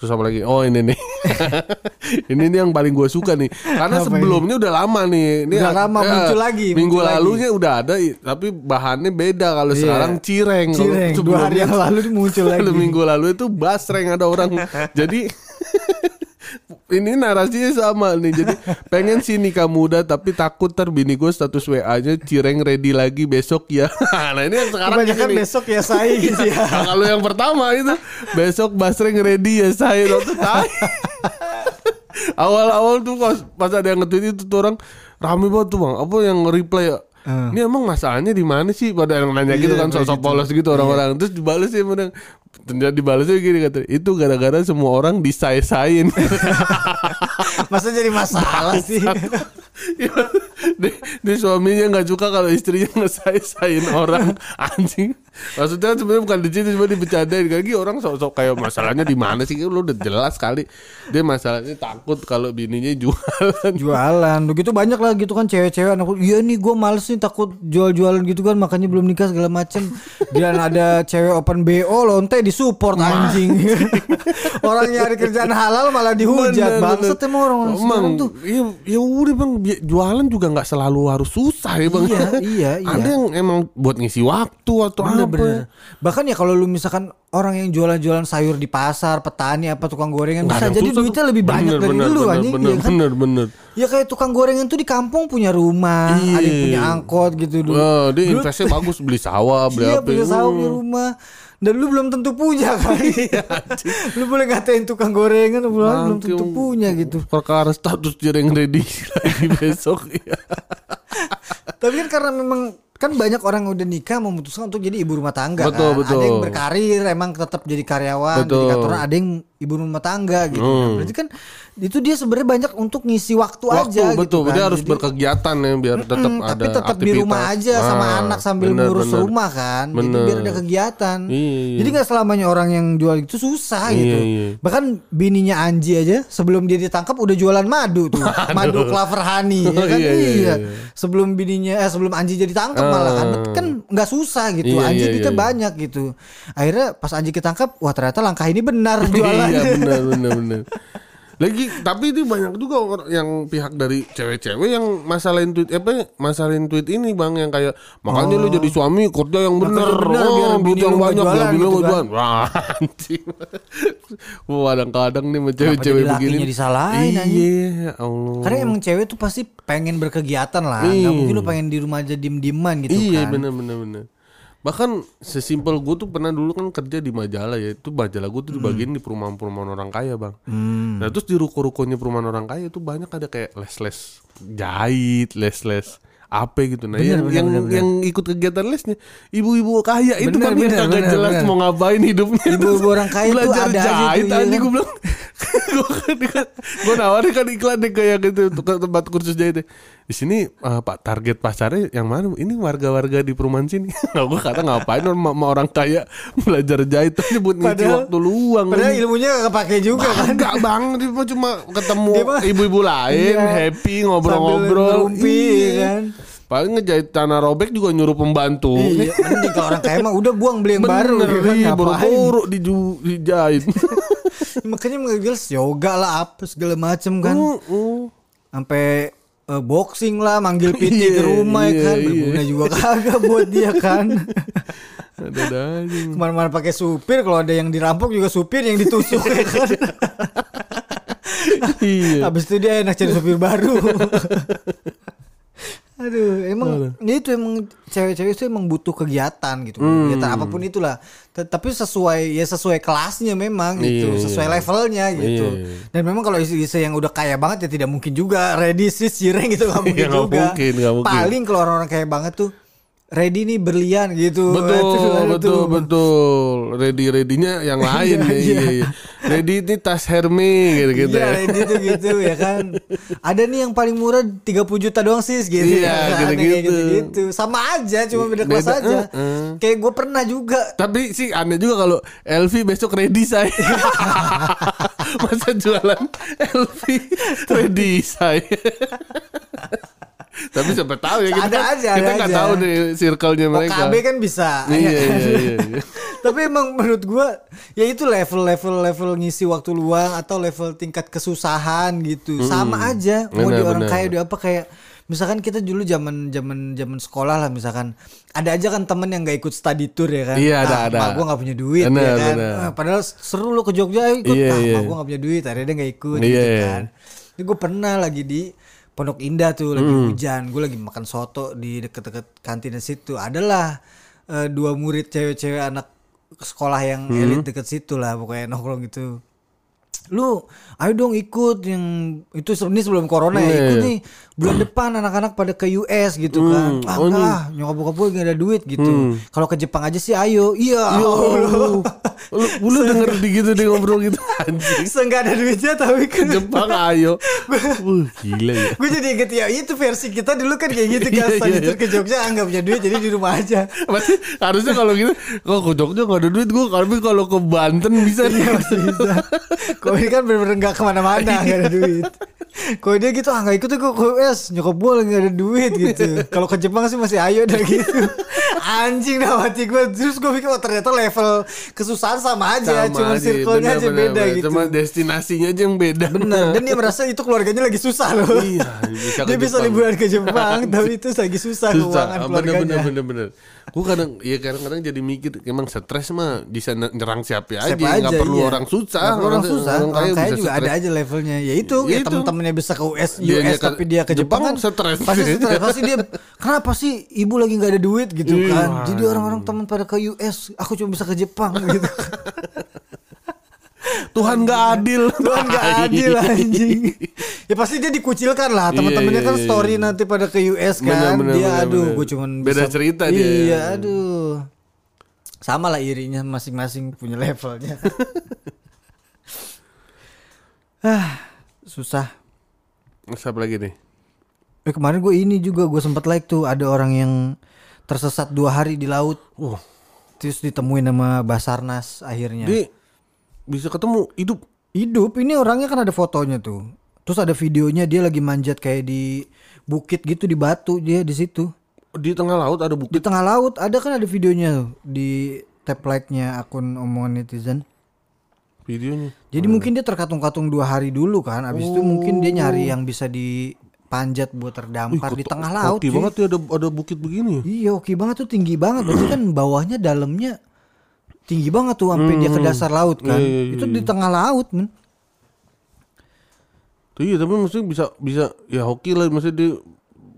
Terus apa lagi? Oh ini nih. ini nih yang paling gue suka nih. Karena Apa sebelumnya udah lama nih. Ini Udah lama, muncul lagi, Minggu muncul lagi. lalunya udah ada, tapi bahannya beda. Kalau Iya. sekarang cireng. Cireng, dua hari yang lalu muncul lagi. Minggu lalu itu basreng ada orang. Jadi ini narasinya sama nih. Jadi pengen sih nikah muda tapi takut ntar bini gue status WA-nya cireng ready lagi besok ya. nah ini yang sekarang Kebanyakan ini. besok ya saya gitu ya. Nah, kalau yang pertama itu besok basreng ready ya saya. Awal-awal tuh pas, pas ada yang nge-tweet itu tuh orang rame banget tuh bang. Apa yang reply ya? Ini emang masalahnya di mana sih? Pada yang nanya gitu Iya, kan sosok gitu. polos gitu orang-orang. Terus dibalas ya menang. Ternyata dibalasnya gini kata itu gara-gara semua orang disay-sayin. Masa jadi masalah sih. di, di suaminya nggak suka kalau istrinya ngesay-sayin orang anjing. Maksudnya sebenarnya bukan di situ cuma dibecandain lagi orang sok-sok kayak masalahnya di mana sih? Lu udah jelas kali. Dia masalahnya takut kalau bininya jualan. Jualan, begitu banyak lah gitu kan cewek-cewek anak. Iya nih gue males nih takut jual-jualan gitu kan. Makanya belum nikah segala macem. Dan ada cewek open BO lonte disupport anjing. Orang nyari kerjaan halal malah dihujat. Bangsat emang orang Emang, sekarang tuh. iya, ya udah bang, jualan juga nggak selalu harus susah ya bang. Iya, iya, iya. Ada yang emang buat ngisi waktu atau Bener, bener. Bahkan ya kalau lu misalkan orang yang jualan-jualan sayur di pasar, petani apa tukang gorengan bisa jadi susah. duitnya lebih banyak Bener, dari bener, lu bener, anjing bener, ya kan? bener, bener. Ya kayak tukang gorengan tuh di kampung punya rumah, Iya. ada yang punya angkot gitu dulu. Wah, dia investnya bagus beli sawah, beli Iya apa. punya sawah, punya rumah. Dan lu belum tentu punya kan. Iya, lu boleh ngatain tukang gorengan lu belum tentu punya gitu. Perkara status jereng ready lagi besok. Iya. Tapi kan karena memang kan banyak orang yang udah nikah memutuskan untuk jadi ibu rumah tangga Betul, kan. betul. Ada yang berkarir emang tetap jadi karyawan, Betul. jadi kantoran, ada yang ibu rumah tangga gitu. Nah, Hmm. berarti kan itu dia sebenarnya banyak untuk ngisi waktu, Waktu aja betul, gitu kan. dia harus Jadi, berkegiatan ya biar tetap mm, ada tapi tetap di rumah aja sama Ah, anak sambil bener, ngurus bener. rumah kan. Jadi Bener. biar ada kegiatan. Iya, iya. Jadi nggak selamanya orang yang jual itu susah Iya, gitu. iya. Bahkan bininya Anji aja sebelum dia ditangkap udah jualan madu tuh. madu clover honey ya Oh, kan. iya, iya, iya. iya. Sebelum bininya eh sebelum Anji jadi tangkap malah kan Ah. kan nggak susah gitu. Iya, Anji iya, kita iya. banyak gitu. Akhirnya pas Anji ketangkap, wah ternyata langkah ini benar jualan. Iya benar benar benar. Lagi tapi itu banyak juga orang yang pihak dari cewek-cewek yang masalahin tweet apa masalahin tweet ini bang yang kayak makanya lu jadi suami kerja yang bener, bener, oh, biar duit bini yang banyak jualan biar bini lu gitu nggak kan. jualan. Wah anjing. Kadang-kadang nih sama cewek-cewek begini. disalahin? Iya ya Allah. Karena emang cewek tuh pasti pengen berkegiatan lah. Nggak Iya. mungkin lu pengen di rumah aja diem-dieman gitu iya kan. bener bener bener. Bahkan sesimpel gue tuh pernah dulu kan kerja di majalah ya Itu majalah gue tuh dibagiin di perumahan-perumahan orang kaya bang Hmm. Nah terus di ruko-rukonya perumahan orang kaya itu banyak ada kayak les-les jahit, les-les apa gitu. Nah Bener, yang bener, yang, bener, yang ikut kegiatan lesnya ibu-ibu kaya itu Bener, kan yang bener, kagak bener, jelas bener. mau ngapain hidupnya. Ibu-ibu orang kaya belajar ada aja jahit iya anjing kan? gue bilang. gue kan, gue nawarin kan iklan deh kayak gitu untuk ke tempat kursus jahit. Di sini eh, pak target pasarnya yang mana? Ini warga-warga di perumahan sini. Nah gue kata ngapain sama orang kaya belajar jahit tapi buat ngisi waktu luang. Padahal ilmunya gak kepake juga kan. Enggak bang, mah cuma ketemu ibu-ibu lain, Iya. happy ngobrol-ngobrol. Ngerumpi, Iya. kan. Paling ngejahit tanah robek juga nyuruh pembantu. Iya, mending kalau orang kaya mah udah buang beli yang baru Bener, ya kan, iya, ngapain? buru-buru dijahit. Makanya menggigil yoga lah apa segala macem kan. Uh, Sampai eh, boxing lah, manggil PT Iya, ke rumah iya, kan. iya. Berguna juga kagak buat dia kan. Ke mana-mana pakai supir, kalau ada yang dirampok juga supir yang ditusuk ya kan. Iya. Habis itu dia enak cari supir baru. Aduh, emang ya itu emang cewek-cewek itu emang butuh kegiatan gitu, Hmm. kegiatan apa pun itulah. T- Tapi sesuai ya sesuai kelasnya memang gitu, Iya, sesuai iya. levelnya gitu. Iya. Dan memang kalau istri-istri yang udah kaya banget ya tidak mungkin juga ready sis cireng gitu nggak mungkin Iya, mungkin, mungkin. Paling kalau orang-orang kaya banget tuh ready nih berlian gitu. Itu Betul, betul, tuh. betul. Ready-readynya yang lain Iya, nih. iya. Iya, iya. Ready ini tas Hermes gitu-gitu Iya ya. ready tuh gitu ya kan Ada nih yang paling murah 30 juta doang sis gitu Iya, ya kan? gitu-gitu. Kayak gitu-gitu Sama aja cuma beda kelas Beda, aja eh, eh. Kayak gue pernah juga Tapi sih aneh juga kalau LV besok ready saya. Masa jualan LV ready saya. Tapi siapa tahu ya kita Ada kan, aja, kita nggak tahu nih circle-nya mereka. OKB kan bisa Iya, iya, iya, iya. Tapi emang menurut gue Ya itu level-level level ngisi waktu luang Atau level tingkat kesusahan gitu Sama aja Mau Benar, di orang kaya di apa kayak Misalkan kita dulu zaman zaman zaman sekolah lah misalkan ada aja kan temen yang gak ikut study tour ya kan Iya, ada, ah, ada. mak gue gak punya duit Benar, ya kan benar. Ah, padahal seru lo ke Jogja ayo ikut Iya, ah iya. mak gue gak punya duit akhirnya dia gak ikut Iya, gitu iya. kan ini gue pernah lagi di Pondok Indah tuh lagi Hmm. hujan gue lagi makan soto di deket-deket kantin situ adalah eh, dua murid cewek-cewek anak sekolah yang Hmm. elit deket situ lah pokoknya nongkrong gitu lu ayo dong ikut yang itu ini sebelum corona ya Iya, ikut iya. nih bulan depan anak-anak pada ke US gitu kan. ah oh, ah, nyokap bokap gue gak ada duit gitu. Kalau ke Jepang aja sih ayo. Iya. Ya Allah. lu, lu denger di gitu dia ngobrol gitu anjing. Seenggak ada duitnya tapi kan Jepang ayo. Wuh, gila ya. Gue jadi inget ya itu versi kita dulu kan kayak gitu kan Iya, Study iya, tour ke Jogja ah, nggak punya duit jadi di rumah aja. Berarti harusnya kalau gitu, kok ke Jogja gak ada duit gue, tapi kalau ke Banten bisa. Nih. masih bisa. Kok ini kan bener-bener gak ke mana-mana Gak ada duit Kalau dia gitu ah gak ikut gue ke US Nyokap gue lagi gak ada duit gitu Kalau ke Jepang sih masih ayo dah gitu Anjing dah mati gue Terus gue pikir oh ternyata level kesusahan sama aja Sama Cuma circle-nya aja bener, beda bener. gitu Cuma destinasinya aja yang beda. Bener Dan dia merasa itu keluarganya lagi susah loh Iya, bisa Dia bisa Jepang. liburan ke Jepang Tapi itu lagi susah, Susah. keuangan Bener, keluarganya bener, bener, bener. Gue kadang ya kadang-kadang jadi mikir emang stres mah bisa nyerang siapa aja, Siapa nggak aja, perlu iya. orang susah. Nggak perlu orang susah. Orang kaya, bisa juga ada stres. aja levelnya. Ya itu, Ya ya, itu. teman-temannya bisa ke US, US ke tapi dia ke Jepang Jepang, kan stres. Pasti stres. pasti dia kenapa sih ibu lagi nggak ada duit gitu Iya. kan. Jadi orang-orang teman pada ke US, aku cuma bisa ke Jepang gitu. Tuhan nggak adil. Tuhan gak adil anjing. ya pasti dia dikucilkan lah. Teman-temannya Iya, kan iya, story nanti pada ke US kan. Bener, bener, dia bener, aduh, bener. gue cuman Beda bisa- cerita dia. Iya, aduh. Sama lah irinya masing-masing punya levelnya. ah, susah. Siapa lagi nih? Eh kemarin gue ini juga gue sempat like tuh ada orang yang tersesat dua hari di laut. Wah, Terus ditemuin sama Basarnas akhirnya. dia bisa ketemu hidup. Hidup ini orangnya kan ada fotonya tuh. Terus ada videonya dia lagi manjat kayak di bukit gitu di batu dia di situ. Di tengah laut ada Di bukit. tengah laut ada kan ada videonya tuh, di tap like-nya akun omongan netizen. Videonya. Jadi mungkin dia terkatung-katung dua hari dulu kan. Abis itu mungkin dia nyari yang bisa dipanjat buat terdampar di tengah laut. Oke banget ya ada ada bukit begini. ya. Iya oke banget tuh tinggi banget. Berarti kan bawahnya dalamnya tinggi banget tuh sampai dia ke dasar laut kan. Iya, iya, iya, itu di tengah laut men. Tuh, iya tapi maksudnya bisa bisa ya hoki lah maksudnya dia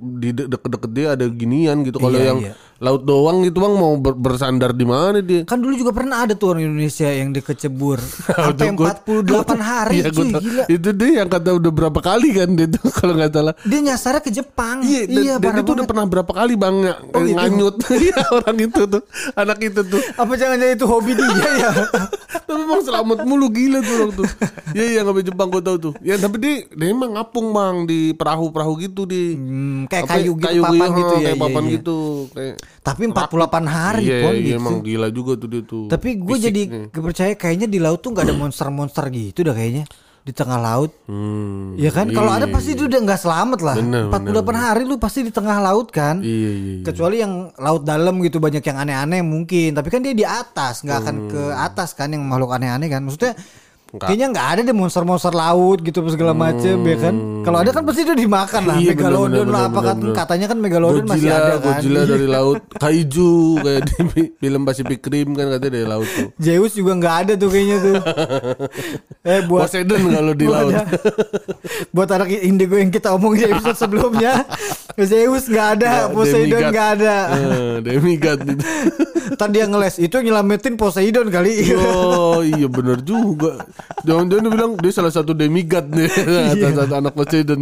di de- deket-deket dia ada ginian gitu. Kalau Iya, yang iya. Laut doang gitu bang mau ber- bersandar di mana dia? Kan dulu juga pernah ada tuh orang Indonesia yang dikecebur sampai Gua- 48 hari Iya, cuy tau. gila. Itu dia yang kata udah berapa kali kan dia tuh kalau nggak salah. Dia nyasarnya ke Jepang. Iya, dan, dan parah itu udah pernah berapa kali bang ng- Oh, gitu? nganyut Iya, orang itu tuh, anak itu tuh. Apa jangan-jangan itu hobi dia ya? Tapi emang selamat mulu gila tuh orang tuh. Iya iya sampai Jepang gue tahu tuh. Ya tapi dia dia emang ngapung bang di perahu-perahu gitu di Hmm, kayak apa, kayu gitu papan gitu, gitu ya. kayak iya, papan iya. gitu kayak Tapi 48 hari iya, pon iya, gitu. emang gila juga tuh dia tuh. Tapi gue jadi kepercaya kayaknya di laut tuh nggak ada monster-monster gitu dah kayaknya di tengah laut. Hmm, Ya kan kalau ada pasti itu udah nggak selamat lah. Bener, 48 hari lu pasti di tengah laut kan. Iya iya. iya. Kecuali yang laut dalam gitu banyak yang aneh-aneh mungkin. Tapi kan dia di atas, nggak akan ke atas kan yang makhluk aneh-aneh kan. Maksudnya Nggak. kayaknya nggak ada deh monster-monster laut gitu segala macem ya kan. Kalau ada kan pasti itu dimakan lah. Iya, megalodon bener, lah bener, apa kan katanya kan megalodon masih Godzilla, ada kan. Godzilla dari laut, kaiju kayak di fi- film Pacific Rim kan katanya dari laut tuh. Zeus juga nggak ada tuh kayaknya tuh. eh buat Poseidon kalau di laut. ada- buat anak indigo yang kita omongin di episode sebelumnya, Zeus nggak ada, Ya, Poseidon nggak ada. Eh, demigod itu. Tadi yang ngeles itu nyelamatin Poseidon kali. Oh iya bener juga. Jangan-jangan dia bilang dia salah satu demigod nih Iya. atas atas anak Poseidon.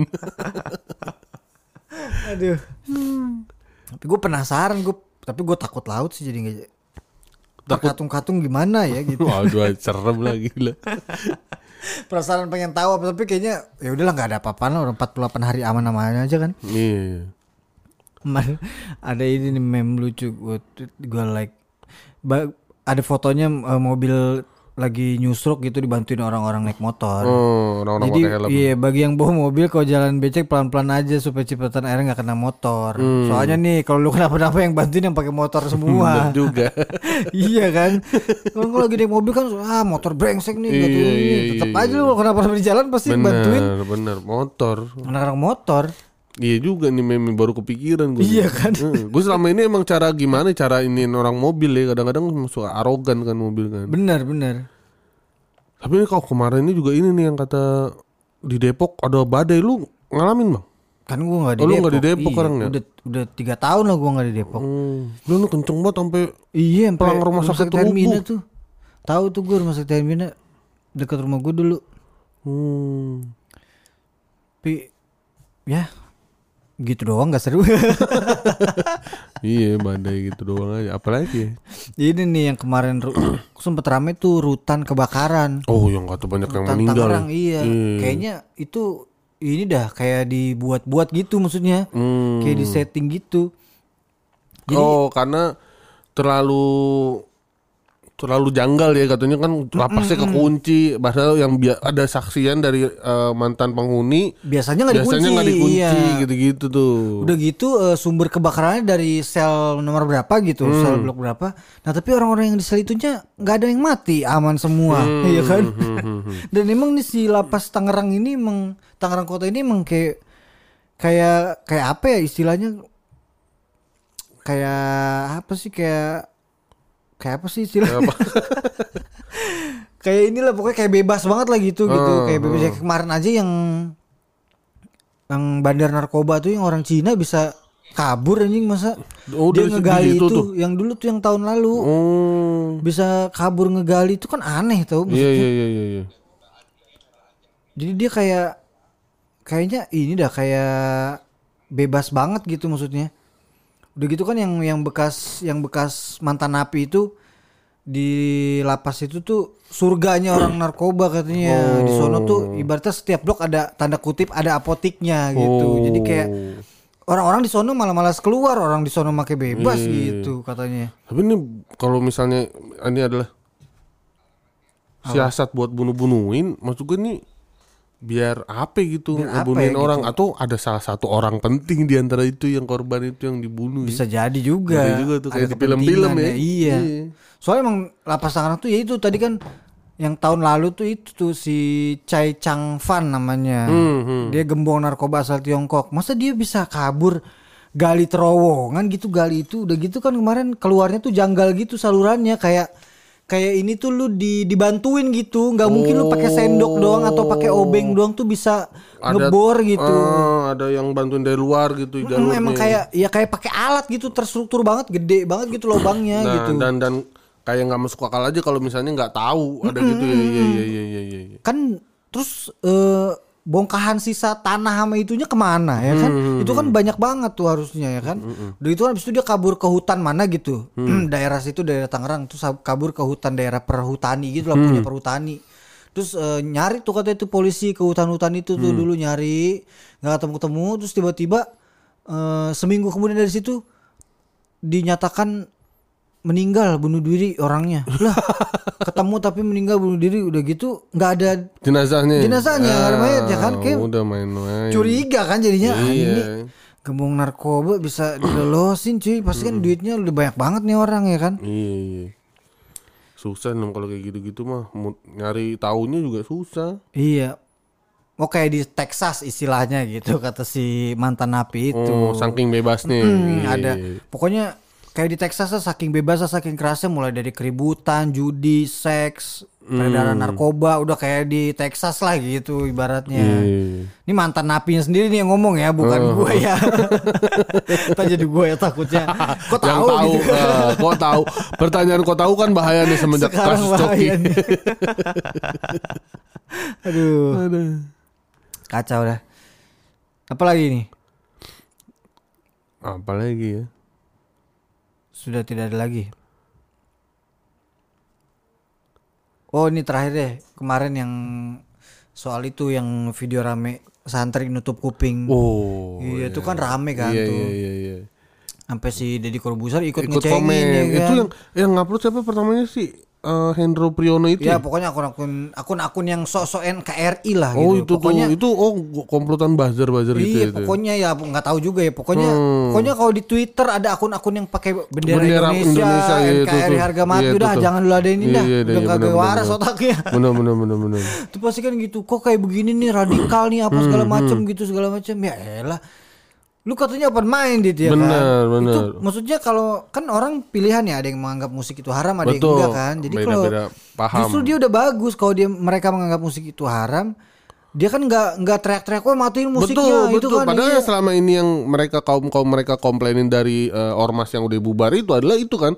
Aduh. Tapi gue penasaran gue, tapi gue takut laut sih jadi nggak. Terkatung-katung gimana ya gitu. Waduh serem lah gila. Penasaran pengen tahu apa tapi kayaknya ya udahlah nggak ada apa-apa lah orang 48 hari aman-aman aja kan. Iya. Kemarin ada ini nih meme lucu gue gue like Ba- ada fotonya eh, mobil lagi nyusruk gitu dibantuin orang-orang naik motor. Oh, orang-orang Jadi pakai helm. iya bagi yang bawa mobil kalau jalan becek pelan-pelan aja supaya cipratan air nggak kena motor. Hmm. Soalnya nih kalau lu kenapa-napa yang bantuin yang pakai motor semua. Bener juga. iya kan. Kalau lu lagi naik mobil kan ah motor brengsek nih Iya, gitu. iya, Tetap iya, aja lu kenapa di jalan pasti bantuin Bener, bener. Motor. anak-anak motor. Iya juga nih meme baru kepikiran gue. Iya kan? gue selama ini emang cara gimana cara ini orang mobil ya kadang-kadang suka arogan kan mobil kan. Bener bener. Tapi ini kalau kemarin ini juga ini nih yang kata di Depok ada badai lu ngalamin bang? Kan gua nggak di Oh, lu Depok. nggak di Depok Iya, sekarang ya? Udah udah tiga tahun lah gua nggak di Depok. Hmm. Lu nih kenceng banget sampai Iya, sampai Pelang rumah sakit Termina rubuh. tuh. Tahu tuh gue rumah sakit Termina dekat rumah gue dulu. hmm. Tapi ya gitu doang nggak seru. Iya badai gitu doang aja. Apalagi? Ini nih yang kemarin sempet rame tuh rutan kebakaran. Oh yang kata banyak yang Rutan meninggal. Tangerang iya. Kayaknya itu ini dah kayak dibuat-buat gitu maksudnya. Hmm. Kayak di setting gitu. oh karena terlalu terlalu janggal ya katanya kan lapasnya kekunci padahal yang ada saksian dari eh, mantan penghuni Biasanya nggak dikunci. biasanya nggak dikunci iya. gitu-gitu tuh Udah gitu eh, sumber kebakarannya dari sel nomor berapa gitu, Hmm. sel blok berapa. Nah tapi orang-orang yang di sel itunya nggak ada yang mati, aman semua, Hmm, iya kan? Dan emang nih si lapas Tangerang ini emang Tangerang kota ini emang kayak kayak kayak apa ya istilahnya? kayak apa sih kayak kayak apa sih istilah Kayak inilah pokoknya kayak bebas banget lah gitu gitu Ah, kayak bebas Kayak kemarin aja yang yang bandar narkoba tuh yang orang Cina bisa kabur anjing masa Oh, dia ngegali itu tuh. yang dulu tuh yang tahun lalu Oh. bisa kabur ngegali itu kan aneh tau Iya iya iya iya. iya. jadi dia kayak kayaknya ini dah kayak bebas banget gitu maksudnya udah gitu kan yang yang bekas yang bekas mantan napi itu di lapas itu tuh surganya orang narkoba katanya. Di sono tuh ibaratnya setiap blok ada tanda kutip ada apotiknya gitu. Jadi kayak Oh. orang-orang di sono malah malas keluar orang di sono make bebas Iya. gitu katanya. Tapi ini kalau misalnya ini adalah siasat buat bunuh-bunuhin, maksud gue nih biar apa gitu Biar apa ngebunuhin ya orang atau ada salah satu orang penting di antara itu yang korban itu yang dibunuh. bisa ya. jadi juga Ngeri juga tuh, Ada kayak di film-film kepentingan ya. iya. Iya. soalnya emang lapas Tangerang tuh ya itu tadi kan yang tahun lalu tuh itu tuh si Chai Chang Fan namanya Hmm, hmm. dia gembong narkoba asal Tiongkok masa dia bisa kabur gali terowongan gitu gali itu udah gitu kan kemarin keluarnya tuh janggal gitu salurannya kayak kayak ini tuh lu di dibantuin gitu nggak mungkin lu pakai sendok doang atau pakai obeng doang tuh bisa ngebor gitu Ah, ada yang bantuin dari luar gitu Hmm, jalurnya. emang kayak ya kayak pakai alat gitu terstruktur banget gede banget gitu lubangnya nah, gitu dan dan kayak nggak masuk akal aja kalau misalnya nggak tahu ada gitu ya iya iya iya iya. iya. kan terus eh, bongkahan sisa tanah sama itunya ke mana ya kan? Itu kan banyak banget tuh harusnya ya kan? Udah itu kan habis itu dia kabur ke hutan mana gitu? Daerah situ daerah Tangerang terus kabur ke hutan daerah perhutani gitu lah punya perhutani. Terus eh, nyari tuh kata itu polisi ke hutan-hutan itu tuh dulu nyari nggak ketemu ketemu terus tiba-tiba eh, seminggu kemudian dari situ dinyatakan meninggal bunuh diri orangnya lah ketemu tapi meninggal bunuh diri udah gitu nggak ada Jenazahnya. Jenazahnya, nggak ada mayat ya kan? Ah, Kayak udah main-main. curiga kan jadinya ah, Iya. ini gembong narkoba bisa dilolosin cuy pasti kan duitnya udah banyak banget nih orang ya kan Iya iya. Susah dong kalau kayak gitu-gitu mah nyari tahunya juga susah. iya Oh kayak di Texas istilahnya gitu kata si mantan napi itu Oh, saking bebasnya. Hmm, Iya, ada iya. pokoknya kayak di Texas lah, saking bebasnya saking kerasnya mulai dari keributan judi seks peredaran Hmm. narkoba udah kayak di Texas lah gitu ibaratnya Iya. Ini mantan napinya sendiri nih yang ngomong ya, bukan Oh. gue ya. Kita jadi gue ya takutnya. Kok Yang tahu, tahu, gitu? eh, kok tahu? Pertanyaan kok tahu kan bahaya nih semenjak Sekarang kasus Coki. Aduh, Aduh. kacau dah. Apa lagi nih? Apa lagi ya? Sudah tidak ada lagi. Oh ini terakhir deh kemarin yang soal itu yang video rame santri nutup kuping. Oh. iya itu kan rame kan Iya tuh. iya iya iya. Sampai si Deddy Corbuzier ikut, Ikut ngecengin ya kan. Itu yang yang ngupload siapa pertamanya sih? Eh, Hendro Priyono itu. Ya ya? pokoknya akun-akun akun-akun yang sok-sok NKRI lah Oh gitu. itu pokoknya tuh itu oh komplotan buzzer buzzer itu iya ya, ya? pokoknya ya nggak tahu juga ya. Pokoknya Hmm. pokoknya kalau di Twitter ada akun-akun yang pakai bendera, Bendera Indonesia, Indonesia, iya, itu NKRI harga mati Iya, udah jangan lu ada ini Iya, dah. iya, udah iya, kagak waras bener. otaknya. Bener bener bener bener. Itu pasti kan gitu. Kok kayak begini nih radikal nih apa segala Hmm, macam gitu segala macam. Ya elah. Lu katanya open minded ya kan. Bener, bener. Itu maksudnya kalau kan orang pilihan ya ada yang menganggap musik itu haram, ada yang Betul. enggak kan. Jadi kalau justru dia udah bagus kalau dia mereka menganggap musik itu haram, dia kan nggak nggak teriak-teriak wah matiin musiknya betul itu betul. kan. Padahal iya. yang selama ini yang mereka kaum kaum mereka komplainin dari eh, ormas yang udah bubar itu adalah itu kan.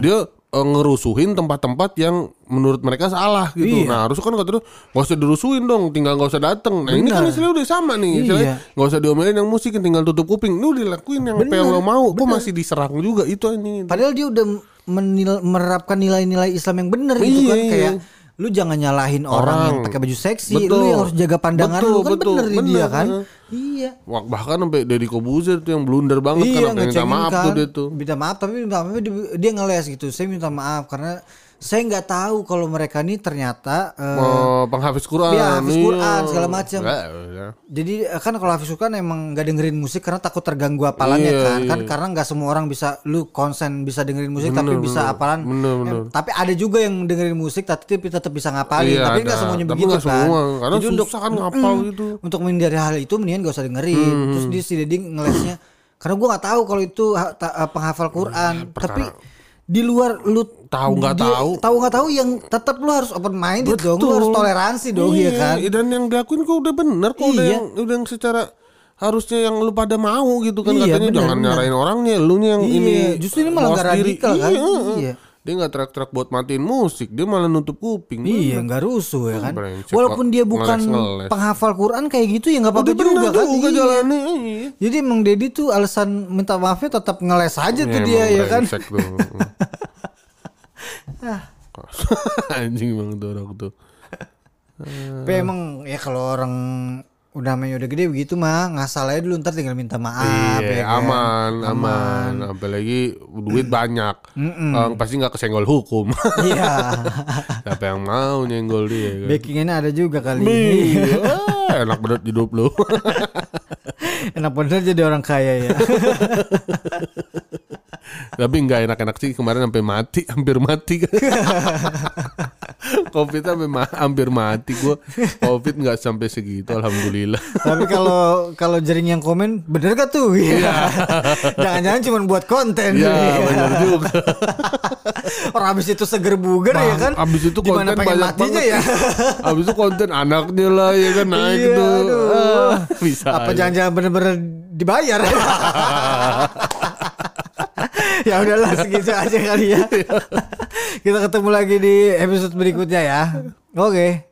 Dia eh, ngerusuhin tempat-tempat yang menurut mereka salah gitu. Iya. Nah harusnya kan kata tuh nggak usah dirusuhin dong, tinggal nggak usah dateng. Nah ini kan istilahnya udah sama nih. Istilahnya Iya. nggak usah diomelin yang musik, tinggal tutup kuping. Lu dilakuin yang apa yang lo mau. Kok masih diserang juga itu ini. Padahal dia udah menil- menerapkan nilai-nilai Islam yang benar gitu Iya, kan iya. kayak lu jangan nyalahin orang, Orang. yang pakai baju seksi, Betul. lu yang harus jaga pandangan Betul, lu kan betul. bener dia Bener, kan. bener. Iya. Wah, bahkan sampai Deddy Kobuzer tuh yang blunder banget iya, kan minta maaf kan. tuh dia tuh. Minta maaf tapi minta maaf dia, dia ngeles gitu. Saya minta maaf karena saya nggak tahu kalau mereka ini ternyata eh, Oh, penghafiz Quran. Iya, hafiz iya. Quran, segala macam. Enggak, ya. Jadi eh, kan kalau Hafiz Quran emang nggak dengerin musik karena takut terganggu hafalannya Iya, kan. iya. Kan karena nggak semua orang bisa lu konsen bisa dengerin musik tapi Bener, bisa bener. hafalan. Bener, bener. Eh, tapi ada juga yang dengerin musik tapi tetap bisa ngapalin. Iya, tapi nggak semuanya Tapi begitu nggak kan. semua, karena Jadi untuk susah kan ngapal Mm, gitu. Untuk menghindari hal itu mendingan gak usah dengerin. Hmm, Terus dia si Deddy ngelesnya Karena gue nggak tahu kalau itu eh, penghafal Quran. Tapi di luar lu Tahu nggak tahu. tahu nggak tahu yang tetap lu harus open minded dong, lu harus toleransi dong ya kan. Iya, Dan yang dilakuin kok udah bener kok udah Iya. yang udah yang secara harusnya yang lu pada mau gitu kan Iya, katanya bener, jangan bener. nyarain orangnya lu yang Iya, ini justru ini malah diri. radikal kan? Iya, Iya. Dia nggak teriak-teriak buat matiin musik dia malah nutup kuping Iya nggak rusuh ya kan. Walaupun dia bukan ngeles. penghafal Quran kayak gitu ya nggak bener juga kan. juga Iya. jalannya iya. Jadi emang Dedi tuh alasan minta maafnya tetap ngeles aja tuh Ya, dia ya kan. tuh. anjing bang tuh orang tuh Tapi emang ya kalau orang udah namanya udah gede begitu mah ngasal aja dulu ntar tinggal minta maaf iya ya kan? aman, aman apalagi duit banyak Eh, pasti nggak kesenggol hukum Iya. siapa yang mau nyenggol dia kan Backingannya ada juga kali. Iya, enak banget hidup lu. Enak bener jadi orang kaya ya. Tapi nggak enak-enak sih kemarin sampai mati, hampir mati. Covid sampai ma- hampir mati gua. Covid nggak sampai segitu, alhamdulillah. Tapi kalau kalau jaring yang komen bener gak tuh? Iya. Jangan-jangan cuma buat konten. Iya, Iya. benar juga. Orang habis itu seger buger ya kan. Abis itu konten pengen banyak matinya banget. ya. Abis itu konten anaknya lah ya kan naik Iya, tuh. Ah, bisa. Apa jangan-jangan bener-bener dibayar? ya udahlah segitu aja kali ya. Kita ketemu lagi di episode berikutnya ya. Oke.